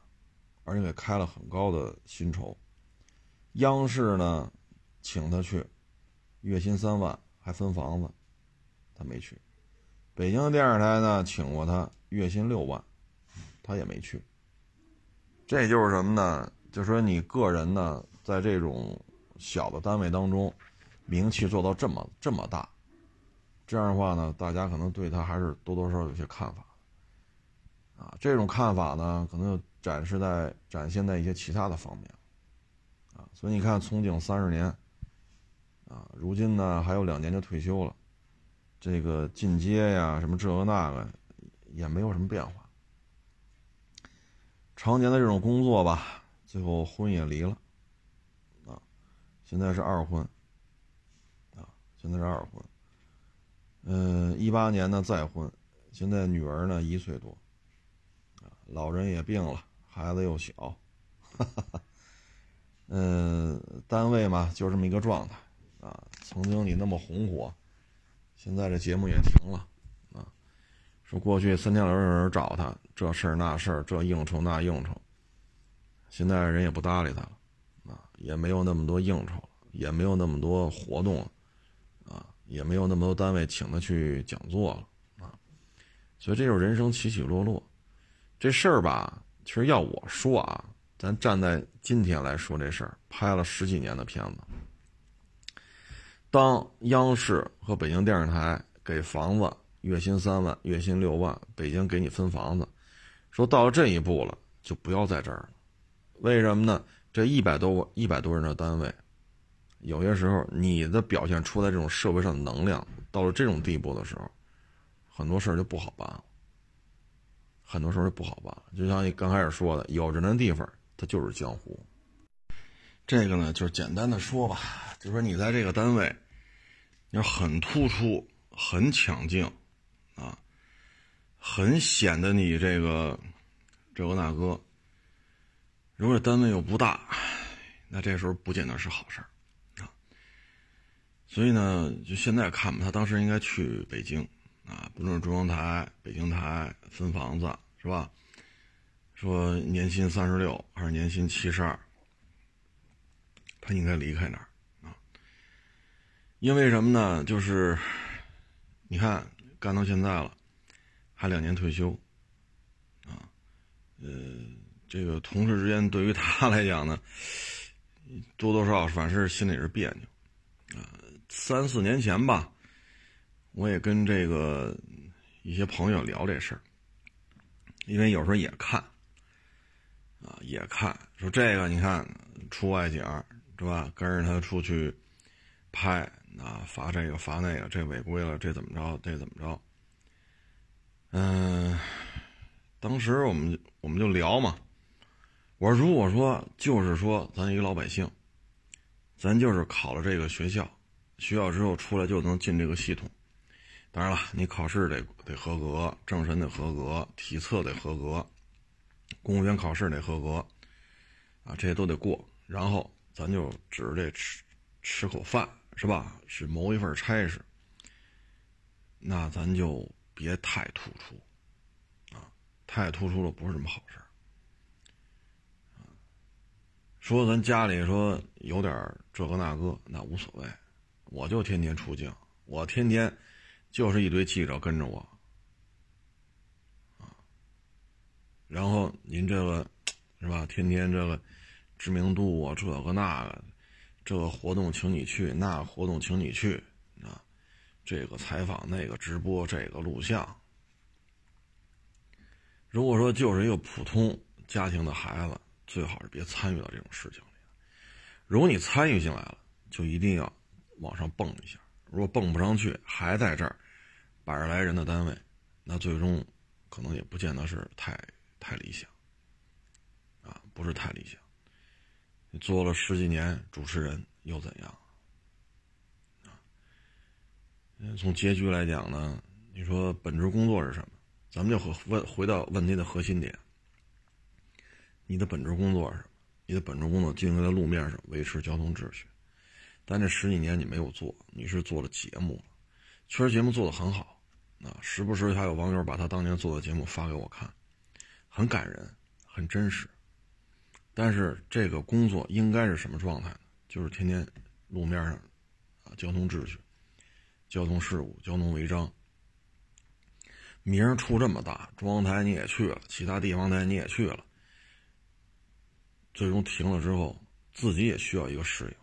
而且给开了很高的薪酬，央视呢。请他去，月薪三万还分房子，他没去。北京电视台呢，请过他，月薪六万，他也没去。这就是什么呢？就说你个人呢，在这种小的单位当中，名气做到这么这么大，这样的话呢，大家可能对他还是多多少少有些看法。啊，这种看法呢，可能就展示在展现在一些其他的方面。啊，所以你看，从警三十年。啊，如今呢还有两年就退休了，这个进阶呀，什么这个那个，也没有什么变化。常年的这种工作吧，最后婚也离了，啊，现在是二婚，啊，现在是二婚。嗯，一八年呢再婚，现在女儿呢一岁多，老人也病了，孩子又小，哈哈，嗯，单位嘛就这么一个状态。啊，曾经你那么红火，现在这节目也停了，说过去三天两头有人找他，这事儿那事儿，这应酬那应酬，现在人也不搭理他了，啊，也没有那么多应酬了，也没有那么多活动了，啊，也没有那么多单位请他去讲座了，啊，所以这就是人生起起落落，这事儿吧，其实要我说啊，咱站在今天来说这事儿，拍了十几年的片子。当央视和北京电视台给房子月薪三万、月薪六万，北京给你分房子，说到了这一步了，就不要在这儿了。为什么呢？这一百多个一百多人的单位，有些时候你的表现出来这种社会上的能量，到了这种地步的时候，很多事儿就不好办了。很多时候就不好办了。就像你刚开始说的，有人的地方，它就是江湖。这个呢，就是简单的说吧，就说你在这个单位，你要很突出、很抢镜，啊，很显得你这个这个那个。如果单位又不大，那这时候不见得是好事儿啊。所以呢，就现在看吧，他当时应该去北京啊，不论是中央台、北京台分房子是吧？说年薪三十六还是年薪七十二？他应该离开那儿啊，因为什么呢？就是你看干到现在了，还两年退休啊，呃，这个同事之间对于他来讲呢，多多少少反正是心里是别扭啊。三四年前吧，我也跟这个一些朋友聊这事儿，因为有时候也看啊，也看说这个，你看出外景。是吧？跟着他出去拍，啊，罚这个罚那个，这违规了，这怎么着？这怎么着？嗯，当时我们我们就聊嘛。我说，如果说就是说，咱一个老百姓，咱就是考了这个学校，学校之后出来就能进这个系统。当然了，你考试得得合格，政审得合格，体测得合格，公务员考试得合格，啊，这些都得过，然后。咱就指着这吃吃口饭是吧？是谋一份差事，那咱就别太突出啊！太突出了不是什么好事说咱家里说有点这个那个，那无所谓，我就天天出镜，我天天就是一堆记者跟着我啊。然后您这个是吧？天天这个。知名度啊，这个那个，这个活动请你去，那个活动请你去，啊，这个采访那个直播这个录像。如果说就是一个普通家庭的孩子，最好是别参与到这种事情里。如果你参与进来了，就一定要往上蹦一下。如果蹦不上去，还在这儿百十来人的单位，那最终可能也不见得是太太理想啊，不是太理想。你做了十几年主持人又怎样？啊，从结局来讲呢，你说本职工作是什么？咱们就回问回到问题的核心点：你的本职工作是什么？你的本职工作就应该在路面上维持交通秩序。但这十几年你没有做，你是做了节目，确实节目做得很好，啊，时不时还有网友把他当年做的节目发给我看，很感人，很真实。但是这个工作应该是什么状态呢？就是天天路面上啊，交通秩序、交通事故、交通违章，名儿出这么大，中央台你也去了，其他地方台你也去了，最终停了之后，自己也需要一个适应。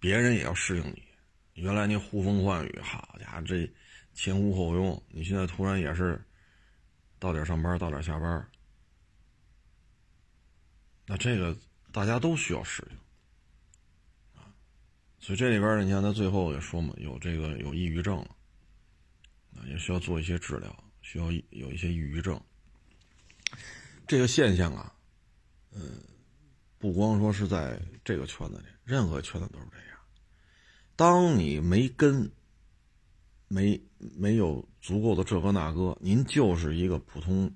别人也要适应你，原来你呼风唤雨，好家伙，这前呼后拥，你现在突然也是到点上班，到点下班，那这个大家都需要适应啊。所以这里边，你看他最后也说嘛，有这个有抑郁症了，啊，也需要做一些治疗，需要有一些抑郁症。这个现象啊，嗯，不光说是在这个圈子里，任何圈子都是这样。当你没根，没没有足够的这个那个，您就是一个普通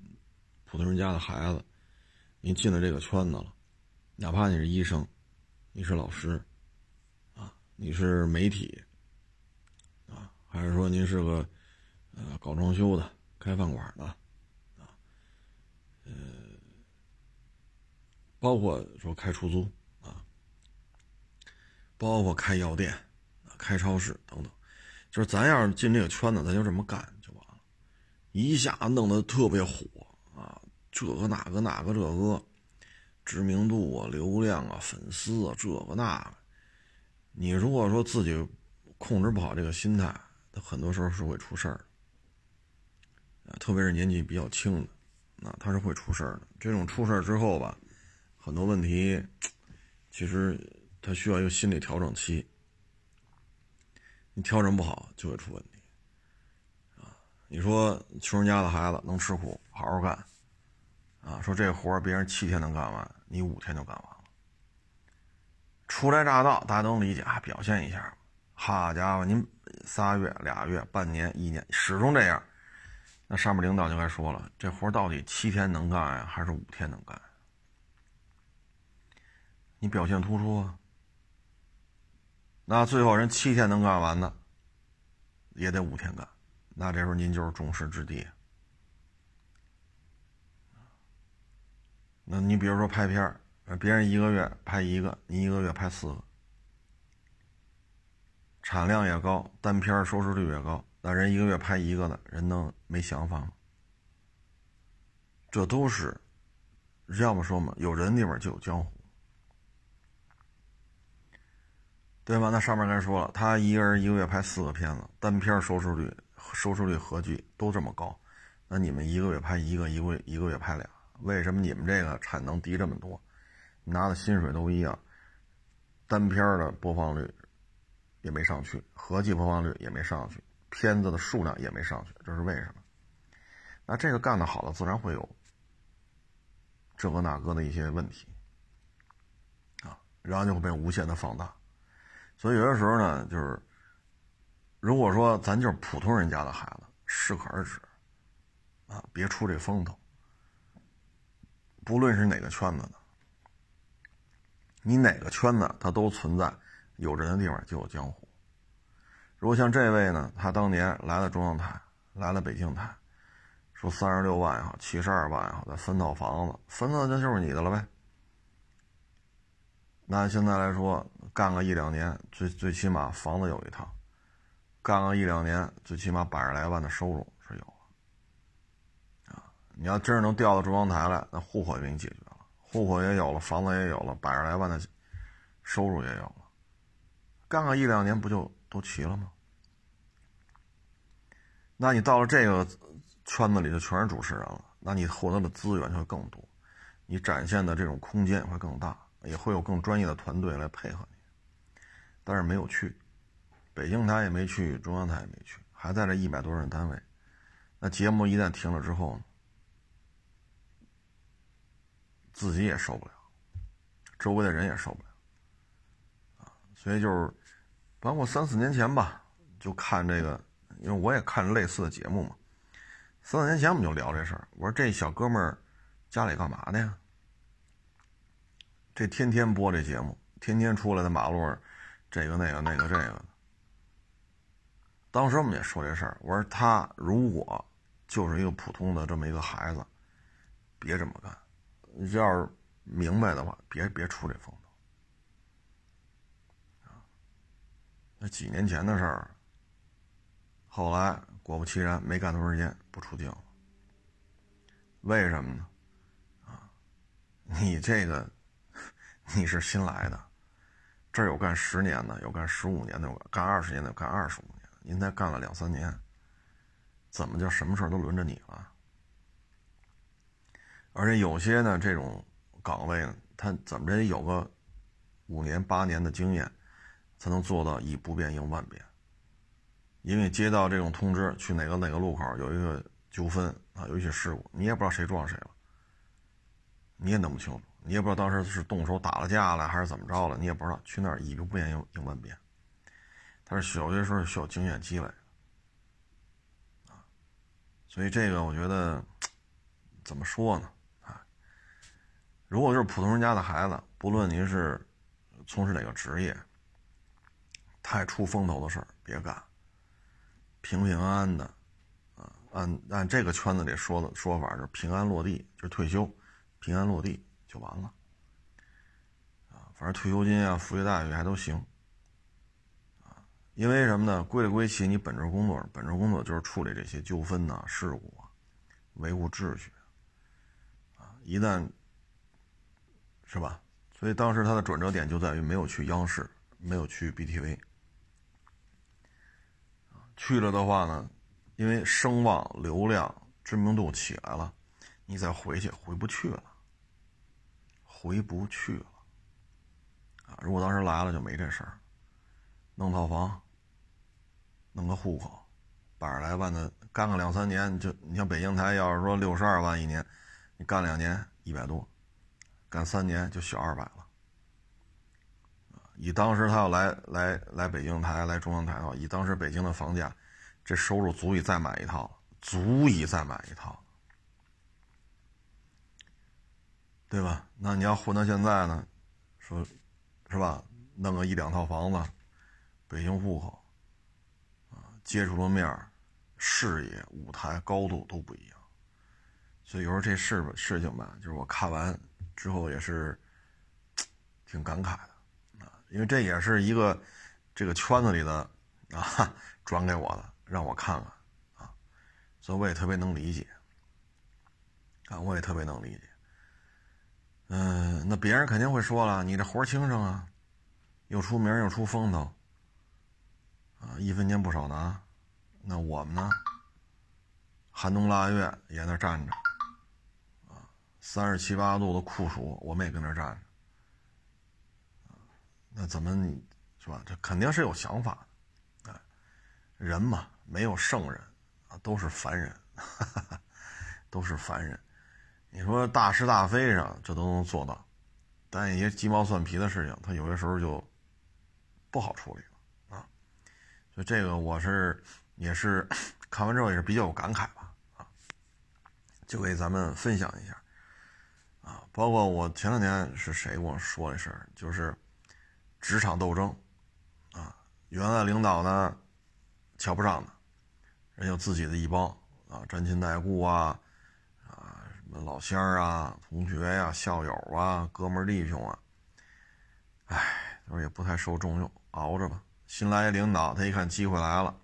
普通人家的孩子，您进了这个圈子了，哪怕你是医生，你是老师，啊，你是媒体，啊，还是说您是个呃搞装修的、开饭馆的，啊，呃，包括说开出租啊，包括开药店。开超市等等，就是咱要是进这个圈子，咱就这么干就完了，一下弄得特别火，这个那个那个这个，知名度啊、流量啊、粉丝啊，这个那个，你如果说自己控制不好这个心态，他很多时候是会出事儿的，特别是年纪比较轻的，那他是会出事儿的。这种出事儿之后吧，很多问题，其实他需要一个心理调整期。你调整不好就会出问题，啊！你说穷人家的孩子能吃苦，好好干，啊！说这活别人七天能干完，你五天就干完了。初来乍到，大家都能理解啊，表现一下。好家伙，您仨月、俩月、半年、一年，始终这样，那上面领导就该说了，这活到底七天能干呀，还是五天能干？你表现突出啊！那最后人七天能干完的，也得五天干，那这时候您就是众矢之的。那你比如说拍片，别人一个月拍一个，你一个月拍四个，产量也高，单片收视率也高，那人一个月拍一个的人能没想法吗？这都是，要么说嘛，有人地方就有江湖。对吧？那上面该说了，他一个人一个月拍四个片子，单片收视率、收视率合计都这么高，那你们一个月拍一个，一个月一个月拍俩，为什么你们这个产能低这么多？拿的薪水都一样，单片的播放率也没上去，合计播放率也没上去，片子的数量也没上去，这是为什么？那这个干得好的，自然会有这个那个的一些问题啊，然后就会被无限的放大。所以有的时候呢，就是，如果说咱就是普通人家的孩子，适可而止，啊，别出这风头。不论是哪个圈子的，你哪个圈子它都存在，有人的地方就有江湖。如果像这位呢，他当年来了中央台，来了北京台，说三十六万也好，七十二万也好，再分套房子，分到那就是你的了呗。那现在来说。干个一两年，最最起码房子有一套；干个一两年，最起码百十来万的收入。你要真是能调到中央台来，那户口也给你解决了，户口也有了，房子也有了，百十来万的收入也有了。干个一两年，不就都齐了吗？那你到了这个圈子里，就全是主持人了，那你获得的资源就会更多，你展现的这种空间会更大，也会有更专业的团队来配合你。但是没有去，北京台也没去，中央台也没去，还在这一百多人单位。那节目一旦停了之后呢，自己也受不了，周围的人也受不了，啊，所以就是，包括三四年前吧，就看这个，因为我也看类似的节目嘛。三四年前我们就聊这事儿，我说这小哥们儿家里干嘛的呀？这天天播这节目，天天出来在马路上。这个那个那个这个，当时我们也说这事儿。我说他如果就是一个普通的这么一个孩子，别这么干。要是明白的话，别别出这风头。那几年前的事儿，后来果不其然，没干多长时间不出镜了。为什么呢？啊，你这个你是新来的。这有干十年的，有干十五年的，有干二十年的，有干二十五年的。您才干了两三年，怎么就什么事都轮着你了？而且有些呢，这种岗位呢，他怎么着也有个五年八年的经验，才能做到以不变应万变。因为接到这种通知，去哪个哪个路口有一个纠纷啊，有一些事故，你也不知道谁撞谁了，你也弄不清楚。你也不知道当时是动手打了架了，还是怎么着了，你也不知道。去那儿以不变应应万变，但是有些时候需要经验积累。所以这个我觉得怎么说呢？如果就是普通人家的孩子，不论您是从事哪个职业，太出风头的事儿别干，平平安安的啊，按按这个圈子里说的说法就是平安落地，就是退休，平安落地。就完了，啊，反正退休金啊、福利待遇还都行，啊，因为什么呢？归了归齐，你本职工作，本职工作就是处理这些纠纷呐、事故啊，维护秩序，啊，一旦是吧？所以当时他的转折点就在于没有去央视，没有去 BTV，去了的话呢，因为声望、流量、知名度起来了，你再回去回不去了。回不去了，啊！如果当时来了就没这事儿，弄套房，弄个户口，百十来万的干个两三年就，你像北京台要是说六十二万一年，你干两年一百多，干三年就小二百了，以当时他要来来来北京台来中央台的话，以当时北京的房价，这收入足以再买一套，足以再买一套。对吧？那你要混到现在呢，说，是吧？弄个一两套房子，北京户口，啊，接触的面视野、舞台高度都不一样，所以有时候这事事情吧，就是我看完之后也是挺感慨的啊，因为这也是一个这个圈子里的啊转给我的，让我看看啊，所以我也特别能理解啊，我也特别能理解。嗯，那别人肯定会说了，你这活轻省啊，又出名又出风头，啊，一分钱不少拿。那我们呢？寒冬腊月也在那站着，三十七八度的酷暑，我们也跟那站着，那怎么你，是吧？这肯定是有想法的，啊，人嘛，没有圣人，啊，都是凡人，都是凡人。你说大是大非上，这都能做到，但一些鸡毛蒜皮的事情，他有些时候就不好处理了啊。所以这个我是也是看完之后也是比较有感慨吧啊，就给咱们分享一下啊。包括我前两天是谁跟我说的事儿，就是职场斗争啊，原来领导呢瞧不上的，人有自己的一帮啊，沾亲带故啊。啊，什么老乡啊，同学呀，校友啊，哥们弟兄啊，哎，就是也不太受重用，熬着吧。新来领导，他一看机会来了，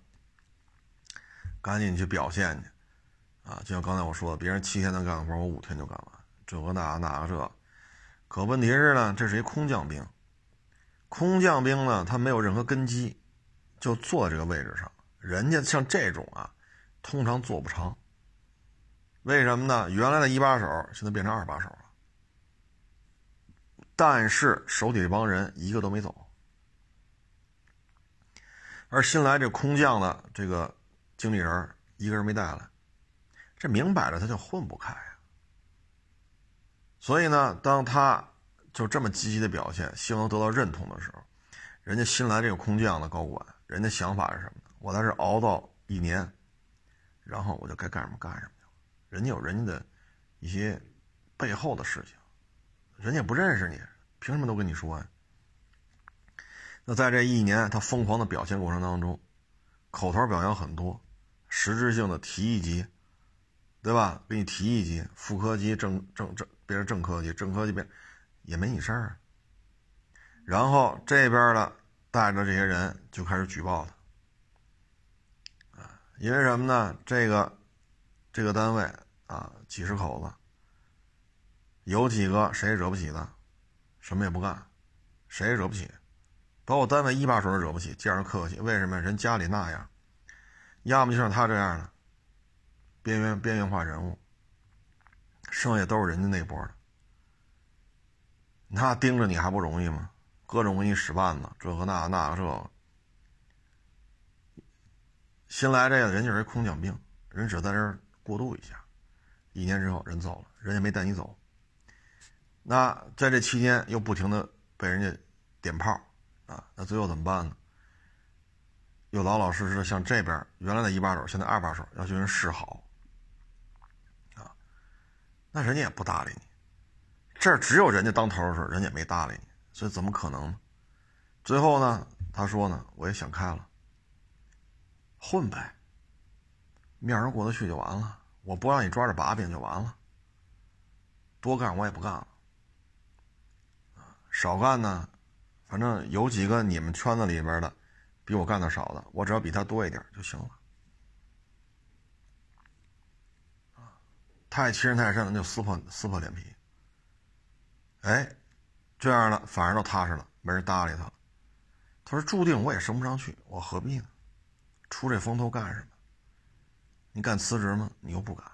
赶紧去表现去，啊，就像刚才我说的，别人七天能干的活，我五天就干完，这个那个那个这。可问题是呢，这是一空降兵，空降兵呢，他没有任何根基，就坐这个位置上。人家像这种啊，通常坐不长。为什么呢？原来的一把手现在变成二把手了，但是手底这帮人一个都没走，而新来这空降的这个经理人一个人没带来，这明摆着他就混不开。所以呢，当他就这么积极的表现，希望能得到认同的时候，人家新来这个空降的高管，人家想法是什么呢？我在这熬到一年，然后我就该干什么干什么。人家有人家的一些背后的事情，人家也不认识你，凭什么都跟你说呀？那在这一年他疯狂的表现过程当中，口头表扬很多，实质性的提一级，对吧？给你提一级，副科级、正正正变成正科级，正科级变也没你事儿。然后这边的带着这些人就开始举报他，因为什么呢？这个这个单位。啊，几十口子，有几个谁惹不起的，什么也不干，谁也惹不起，包括单位一把手都惹不起，见人客气。为什么人家里那样，要么就像他这样的边缘边缘化人物，剩下都是人家那波的。那盯着你还不容易吗？各种给你使绊子，这个那那个这个。新来这个人就是空降兵，人只在这儿过渡一下。一年之后人走了，人家没带你走。那在这期间又不停的被人家点炮啊，那最后怎么办呢？又老老实实的向这边原来的一把手，现在二把手要求人示好，那人家也不搭理你。这儿只有人家当头的时候，人家没搭理你，所以怎么可能呢？最后呢，他说呢，我也想开了，混呗，面上过得去就完了。我不让你抓着把柄就完了，多干我也不干了，少干呢，反正有几个你们圈子里边的比我干的少的，我只要比他多一点就行了。太欺人太甚了，就撕破撕破脸皮。哎，这样的反而倒踏实了，没人搭理他了。他说：“注定我也升不上去，我何必呢？出这风头干什么？”你敢辞职吗？你又不敢，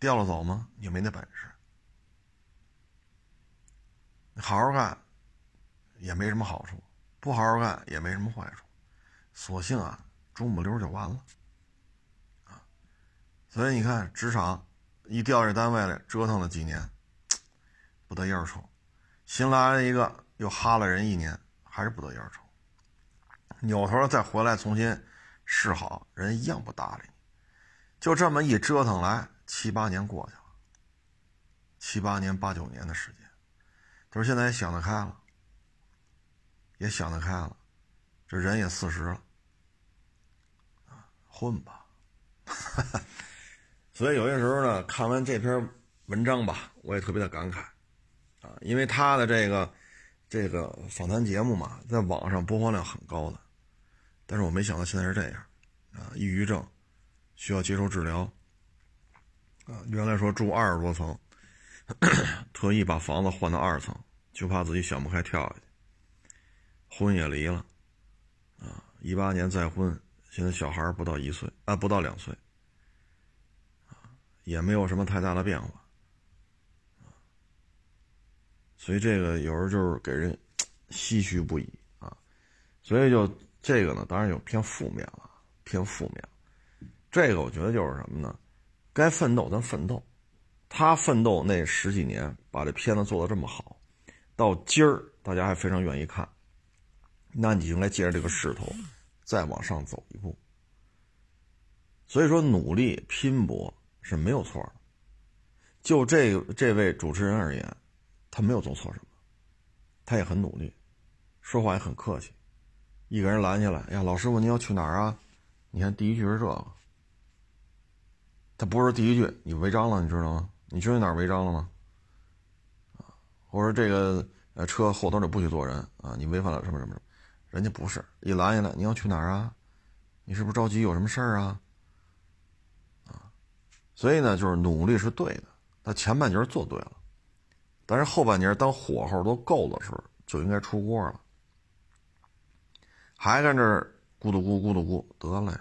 调了走吗？你又没那本事。好好干，也没什么好处；不好好干，也没什么坏处。索性啊，中不溜就完了。所以你看，职场一调这单位来，折腾了几年，不得一而臭。新来了一个，又哈了人一年，还是不得一而臭。扭头再回来重新示好，人一样不搭理你。就这么一折腾来，七八年过去了，七八年八九年的时间，他说现在也想得开了，也想得开了，这人也四十了，啊，混吧。哈 哈所以有些时候呢，看完这篇文章吧，我也特别的感慨，啊，因为他的这个这个访谈节目嘛，在网上播放量很高的，但是我没想到现在是这样，啊，抑郁症。需要接受治疗，啊，原来说住二十多层，特意把房子换到二层，就怕自己想不开跳下去。婚也离了，啊，一八年再婚，现在小孩不到一岁啊，不到两岁，也没有什么太大的变化，所以这个有时候就是给人唏嘘不已啊，所以就这个呢，当然有偏负面了，偏负面。这个我觉得就是什么呢？该奋斗咱奋斗，他奋斗那十几年把这片子做得这么好，到今儿大家还非常愿意看，那你应该借着这个势头再往上走一步。所以说努力拼搏是没有错的。就这这位主持人而言，他没有做错什么，他也很努力，说话也很客气。一个人拦下来，呀，老师傅你要去哪儿啊？你看第一句是这个。他不是第一句，你违章了，你知道吗？你知道哪儿违章了吗？啊，或者这个呃车后头就不许坐人啊，你违反了什么什么什么？人家不是一拦下来，你要去哪儿啊？你是不是着急有什么事儿？啊，所以呢，就是努力是对的，他前半截做对了，但是后半截当火候都够的时候，就应该出锅了，还跟这咕嘟咕咕嘟咕，得了。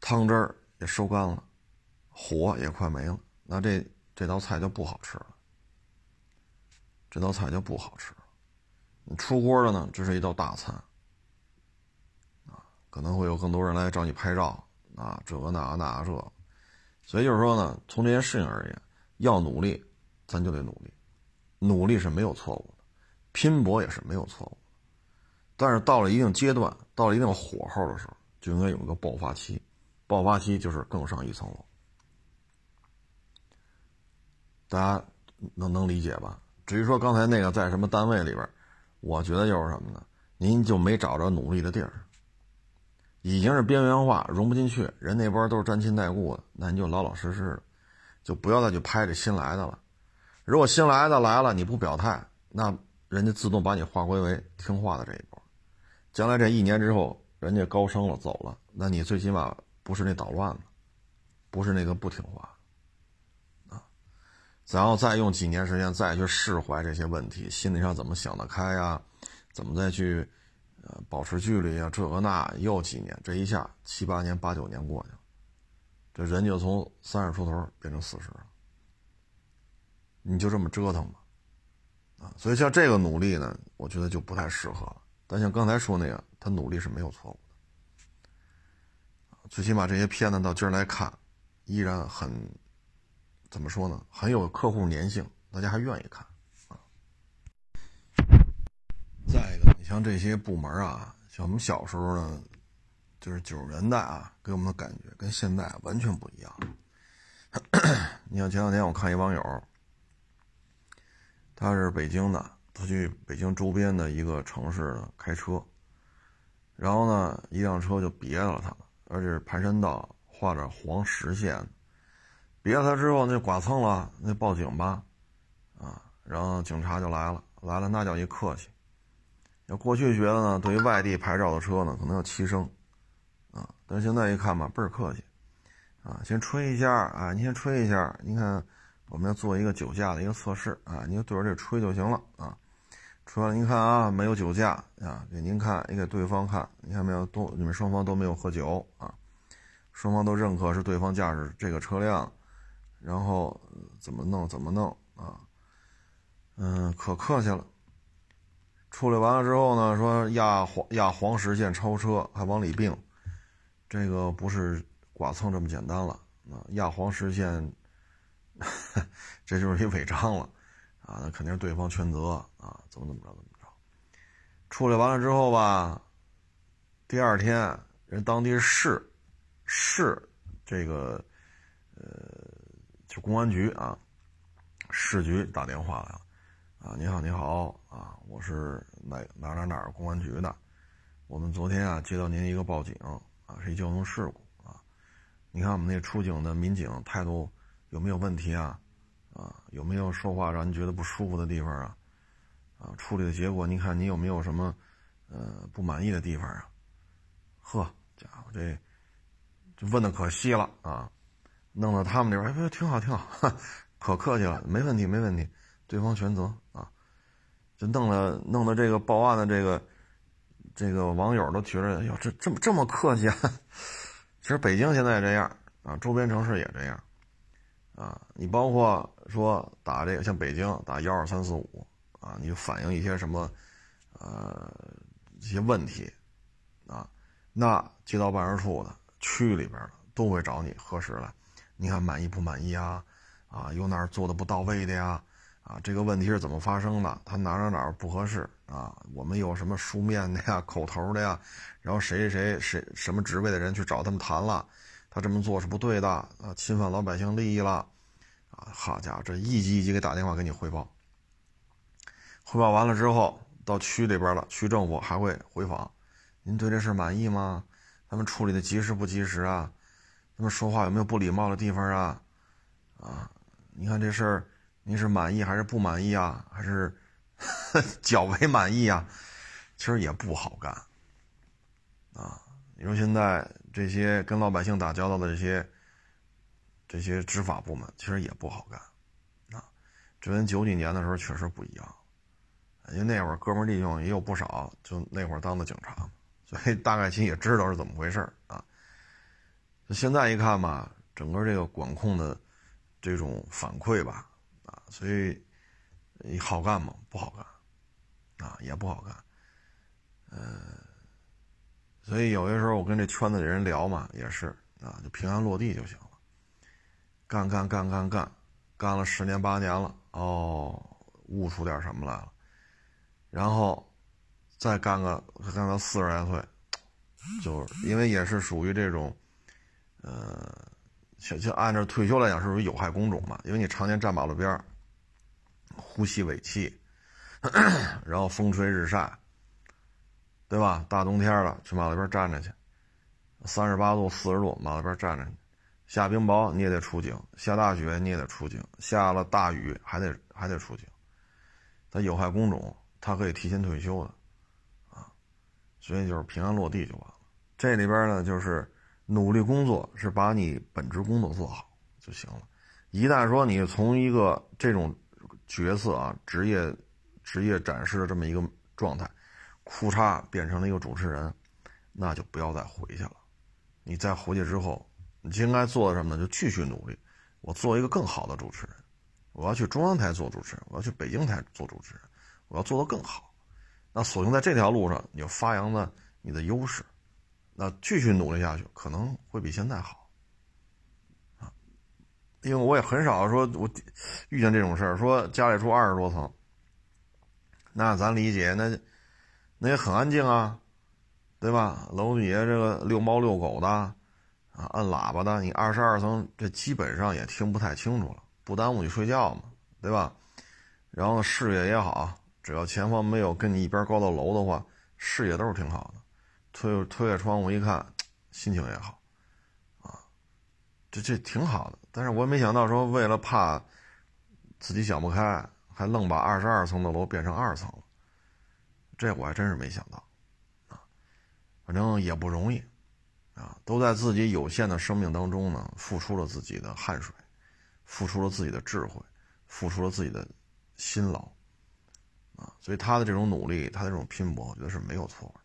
汤汁儿也收干了，火也快没了，那这这道菜就不好吃了。这道菜就不好吃了。你出锅了呢，这是一道大餐，啊，可能会有更多人来找你拍照，啊，这个那个那个这，所以就是说呢，从这件事情而言，要努力，咱就得努力，努力是没有错误的，拼搏也是没有错误，但是到了一定阶段，到了一定火候的时候，就应该有一个爆发期，爆发期就是更上一层楼，大家能能理解吧？至于说刚才那个在什么单位里边，我觉得就是什么呢？您就没找着努力的地儿，已经是边缘化，融不进去。人那边都是沾亲带故的，那你就老老实实的，就不要再去拍这新来的了。如果新来的来了你不表态，那人家自动把你划归为听话的这一波。将来这一年之后，人家高升了走了，那你最起码不是那捣乱的，不是那个不听话。然后再用几年时间再去释怀这些问题，心理上怎么想得开呀？怎么再去保持距离啊？这个那又几年，这一下七八年、八九年过去了，这人就从三十出头变成四十了。你就这么折腾吧，啊！所以像这个努力呢，我觉得就不太适合了。但像刚才说那个，他努力是没有错误的，最起码这些片子到今儿来看，依然很。怎么说呢？很有客户粘性，大家还愿意看啊。再一个，像这些部门啊，像我们小时候呢，就是九十年代啊，给我们的感觉跟现在完全不一样。你像前两天我看一网友，他是北京的，他去北京周边的一个城市呢开车，然后呢，一辆车就别了他，而且是盘山道画着黄实线。别了他之后，那剐蹭了，那报警吧，啊，然后警察就来了，来了那叫一客气。要过去觉得呢，对于外地牌照的车呢，可能要七升，啊，但现在一看吧，倍儿客气，啊，先吹一下，啊，你先吹一下，你看我们要做一个酒驾的一个测试，啊，你就对着这吹就行了，啊，吹完了您看啊，没有酒驾，啊，给您看，也给对方看，你看没有，都你们双方都没有喝酒，啊，双方都认可是对方驾驶这个车辆。然后怎么弄怎么弄啊？嗯，可客气了。处理完了之后呢，说压黄压黄实线超车还往里并，这个不是剐蹭这么简单了啊！压黄实线，这就是一违章了啊！那肯定是对方全责啊！怎么怎么着怎么着？处理完了之后吧，第二天人当地市市这个呃。就公安局啊，市局打电话来了，啊，你好，你好，啊，我是哪哪哪哪公安局的，我们昨天啊接到您一个报警，啊，是一交通事故，啊，你看我们那出警的民警态度有没有问题啊？啊，有没有说话让您觉得不舒服的地方啊？啊，处理的结果，您看您有没有什么呃不满意的地方啊？呵，家伙这这问的可细了啊！弄到他们那边，哎，挺好，挺好，可客气了，没问题，没问题，对方全责就弄了，弄的这个报案的这个这个网友都觉得，哟，这这么这么客气啊！其实北京现在也这样啊，周边城市也这样啊。你包括说打这个，像北京打幺二三四五啊，你就反映一些什么呃一些问题啊，那街道办事处的区里边的都会找你核实了。你看满意不满意啊？啊，有哪儿做的不到位的呀？啊，这个问题是怎么发生的？他哪哪哪儿不合适啊？我们有什么书面的呀、口头的呀？然后谁谁谁什么职位的人去找他们谈了？他这么做是不对的啊，侵犯老百姓利益了啊！好家伙，这一级一级给打电话给你汇报。汇报完了之后，到区里边了，区政府还会回访，您对这事满意吗？他们处理的及时不及时啊？他们说话有没有不礼貌的地方啊？啊，你看这事儿，您是满意还是不满意啊？还是 较为满意啊？其实也不好干啊。你说现在这些跟老百姓打交道的这些这些执法部门，其实也不好干啊。这跟九几年的时候确实不一样，因为那会儿哥们弟兄也有不少，就那会儿当的警察，所以大概其也知道是怎么回事啊。现在一看吧，整个这个管控的这种反馈吧，所以好干吗？不好干，啊，也不好干。嗯，所以有些时候我跟这圈子的人聊嘛，也是啊，就平安落地就行了。干干干干干，干了十年八年了，哦，悟出点什么来了，然后再干个干到四十来岁，就是因为也是属于这种，呃，就就按照退休来讲，是属于有害工种嘛，因为你常年站马路边呼吸尾气，然后风吹日晒。对吧？大冬天了，去马路边站着去，三十八度、四十度，马路边站着去，下冰雹你也得出警，下大雪你也得出警，下了大雨还得还得出警。它有害工种，它可以提前退休的，啊，所以就是平安落地就完了。这里边呢，就是努力工作，是把你本职工作做好就行了。一旦说你从一个这种角色啊，职业职业展示的这么一个状态。裤衩变成了一个主持人，那就不要再回去了。你再回去之后，你就应该做什么呢？就继续努力。我做一个更好的主持人，我要去中央台做主持人，我要去北京台做主持人，我要做得更好。那索性在这条路上，你就发扬了你的优势，那继续努力下去，可能会比现在好。因为我也很少说，我遇见这种事儿，说家里住二十多层，那咱理解那。那也很安静啊，对吧？楼底下这个遛猫遛狗的，啊，按喇叭的，你二十二层，这基本上也听不太清楚了，不耽误你睡觉嘛，对吧？然后视野也好，只要前方没有跟你一边高的楼的话，视野都是挺好的。推推开窗户一看，心情也好，这这挺好的。但是我也没想到说，为了怕自己想不开，还愣把二十二层的楼变成二层了。这我还真是没想到，啊，反正也不容易，啊，都在自己有限的生命当中呢，付出了自己的汗水，付出了自己的智慧，付出了自己的辛劳，啊，所以他的这种努力，他的这种拼搏，我觉得是没有错的，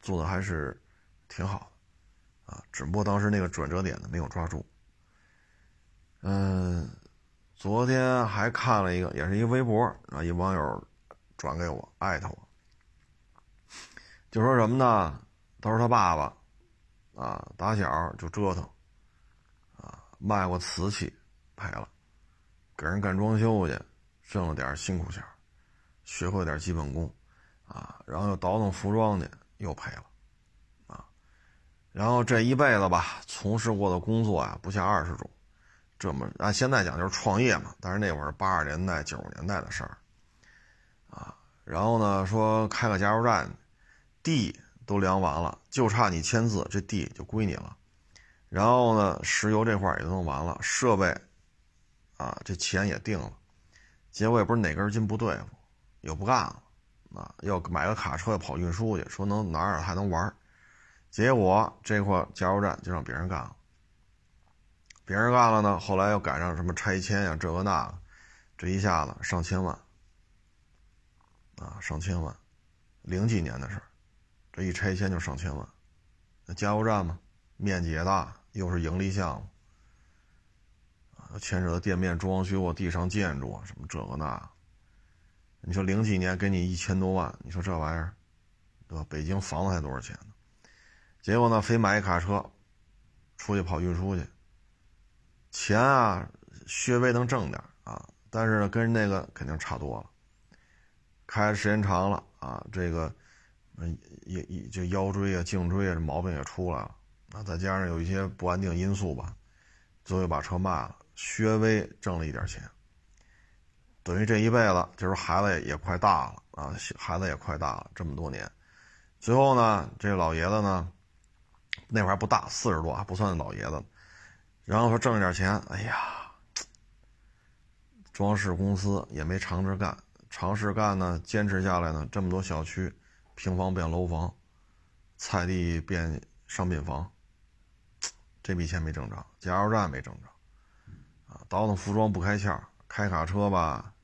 做的还是挺好的，啊，只不过当时那个转折点呢没有抓住。嗯，昨天还看了一个，也是一个微博啊，一网友转给我，艾特我。就说什么呢？他说他爸爸，啊，打小就折腾，啊，卖过瓷器赔了，给人干装修去，挣了点辛苦钱，学会点基本功，啊，然后又倒腾服装去，又赔了，然后这一辈子吧，从事过的工作啊，不下二十种，这么按现在讲就是创业嘛，但是那会儿八十年代九十年代的事儿，啊，然后呢说开个加油站。地都量完了，就差你签字，这地就归你了。然后呢，石油这块也都弄完了，设备啊，这钱也定了。结果也不是哪根筋不对付，又不干了啊，要买个卡车跑运输去，说能哪儿还能玩。结果这块加油站就让别人干了。别人干了呢，后来又赶上什么拆迁呀，这个那个，这一下子上千万啊，上千万，零几年的事儿。这一拆迁就上千万，那加油站嘛，面积也大，又是盈利项目，啊，牵扯到店面装修啊、地上建筑啊，什么这个那，你说零几年给你一千多万，你说这玩意儿，对吧？北京房子才多少钱？结果呢，非买一卡车，出去跑运输去，钱啊，稍微能挣点啊，但是跟那个肯定差多了，开的时间长了啊，这个。也也这腰椎啊、颈椎啊，这毛病也出来了啊，再加上有一些不安定因素吧，最后把车卖了，稍微挣了一点钱。等于这一辈子，就是孩子也也快大了啊，孩子也快大了，这么多年，最后呢，这老爷子呢，那会儿还不大，四十多还不算老爷子，然后说挣一点钱，哎呀，装饰公司也没尝着干，尝试干呢，坚持下来呢，这么多小区。平房变楼房，菜地变商品房，这笔钱没挣着，加油站没挣着，啊，倒腾服装不开窍，开卡车吧，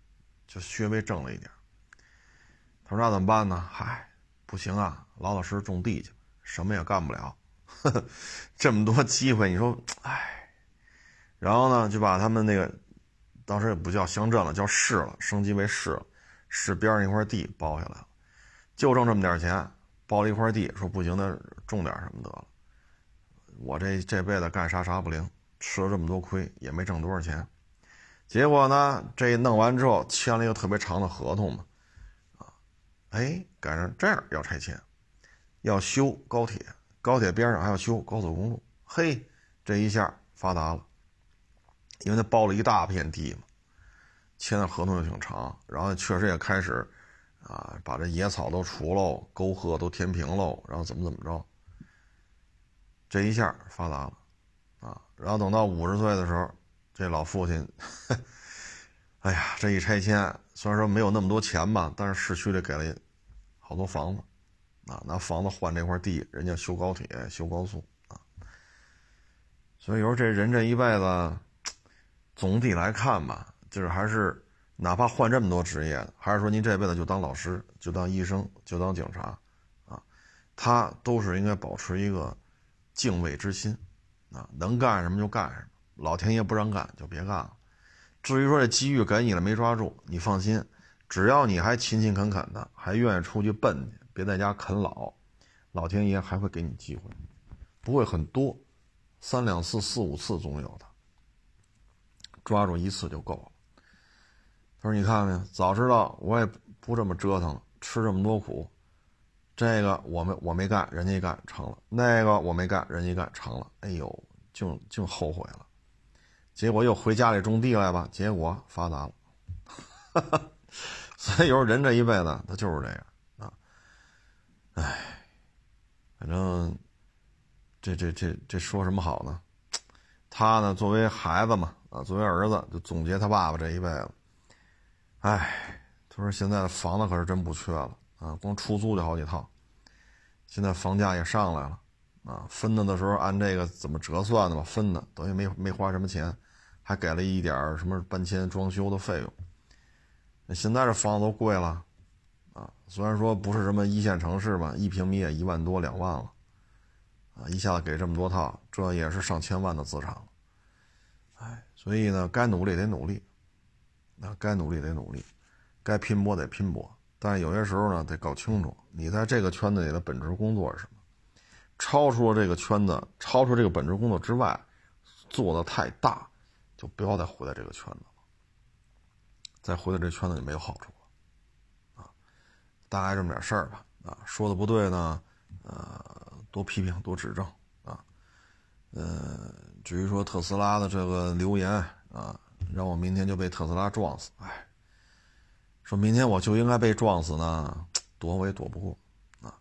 就稍微挣了一点。他说那怎么办呢？嗨，不行啊，老老实实种地去，什么也干不了呵 这么多机会，你说，哎，然后呢，就把他们那个当时也不叫乡镇了，叫市了，升级为市了，市边上一块地包下来了，就挣这么点钱，包了一块地，说不行，那种点什么得了。我这这辈子干啥啥不灵，吃了这么多亏，也没挣多少钱。结果呢，这弄完之后签了一个特别长的合同嘛，啊，哎，赶上这样要拆迁，要修高铁，高铁边上还要修高速公路，嘿，这一下发达了，因为他包了一大片地嘛，签的合同又挺长，然后确实也开始，啊，把这野草都除喽，沟壑都填平喽，然后怎么怎么着，这一下发达了，啊，然后等到五十岁的时候。这老父亲，哎呀，这一拆迁，虽然说没有那么多钱吧，但是市区里给了好多房子，啊，拿房子换这块地，人家修高铁、修高速啊。所以有时候这人这一辈子，总体来看吧，就是还是哪怕换这么多职业，还是说您这辈子就当老师、就当医生、就当警察，啊，他都是应该保持一个敬畏之心，啊，能干什么就干什么。老天爷不让干就别干了。至于说这机遇给你了没抓住，你放心，只要你还勤勤恳恳的，还愿意出去奔去，别在家啃老，老天爷还会给你机会，不会很多，三两次、四五次总有的，抓住一次就够了。他说：“你看没有？早知道我也不这么折腾了，吃这么多苦。这个我没我没干，人家干成了；那个我没干，人家干成了。哎呦，就就后悔了。”结果又回家里种地来吧，结果发达了。所以有时候人这一辈子他就是这样啊。哎，反正这这这这说什么好呢？他呢作为孩子嘛啊，作为儿子就总结他爸爸这一辈子。哎，他说现在的房子可是真不缺了啊，光出租就好几套。现在房价也上来了啊，分的的时候按这个怎么折算的吧？分的等于没没花什么钱。还给了一点什么搬迁装修的费用。现在这房子都贵了，啊，虽然说不是什么一线城市吧，一平米也一万多两万了，啊，一下子给这么多套，这也是上千万的资产了。哎，所以呢，该努力得努力，那该努力得努力，该拼搏得拼搏。但是有些时候呢，得搞清楚你在这个圈子里的本职工作是什么，超出了这个圈子，超出这个本职工作之外，做的太大。就不要再回到这个圈子了，再回到这圈子里没有好处，大概这么点事儿吧，啊，说的不对呢，呃，多批评多指正，啊，呃，至于说特斯拉的这个留言啊，让我明天就被特斯拉撞死，哎，说明天我就应该被撞死呢，躲我也躲不过，啊，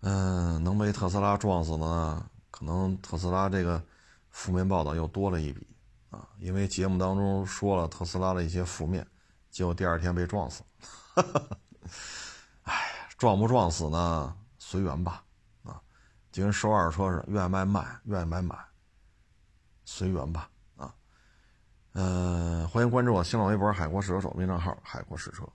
嗯，能被特斯拉撞死的呢，可能特斯拉这个负面报道又多了一笔。啊，因为节目当中说了特斯拉的一些负面，结果第二天被撞死哈哈。哎，撞不撞死呢？随缘吧。啊，就跟收二手车似的，愿意卖卖，愿意买买，随缘吧。啊，嗯，欢迎关注我新浪微博“海阔试车手”微账号“海阔试车”。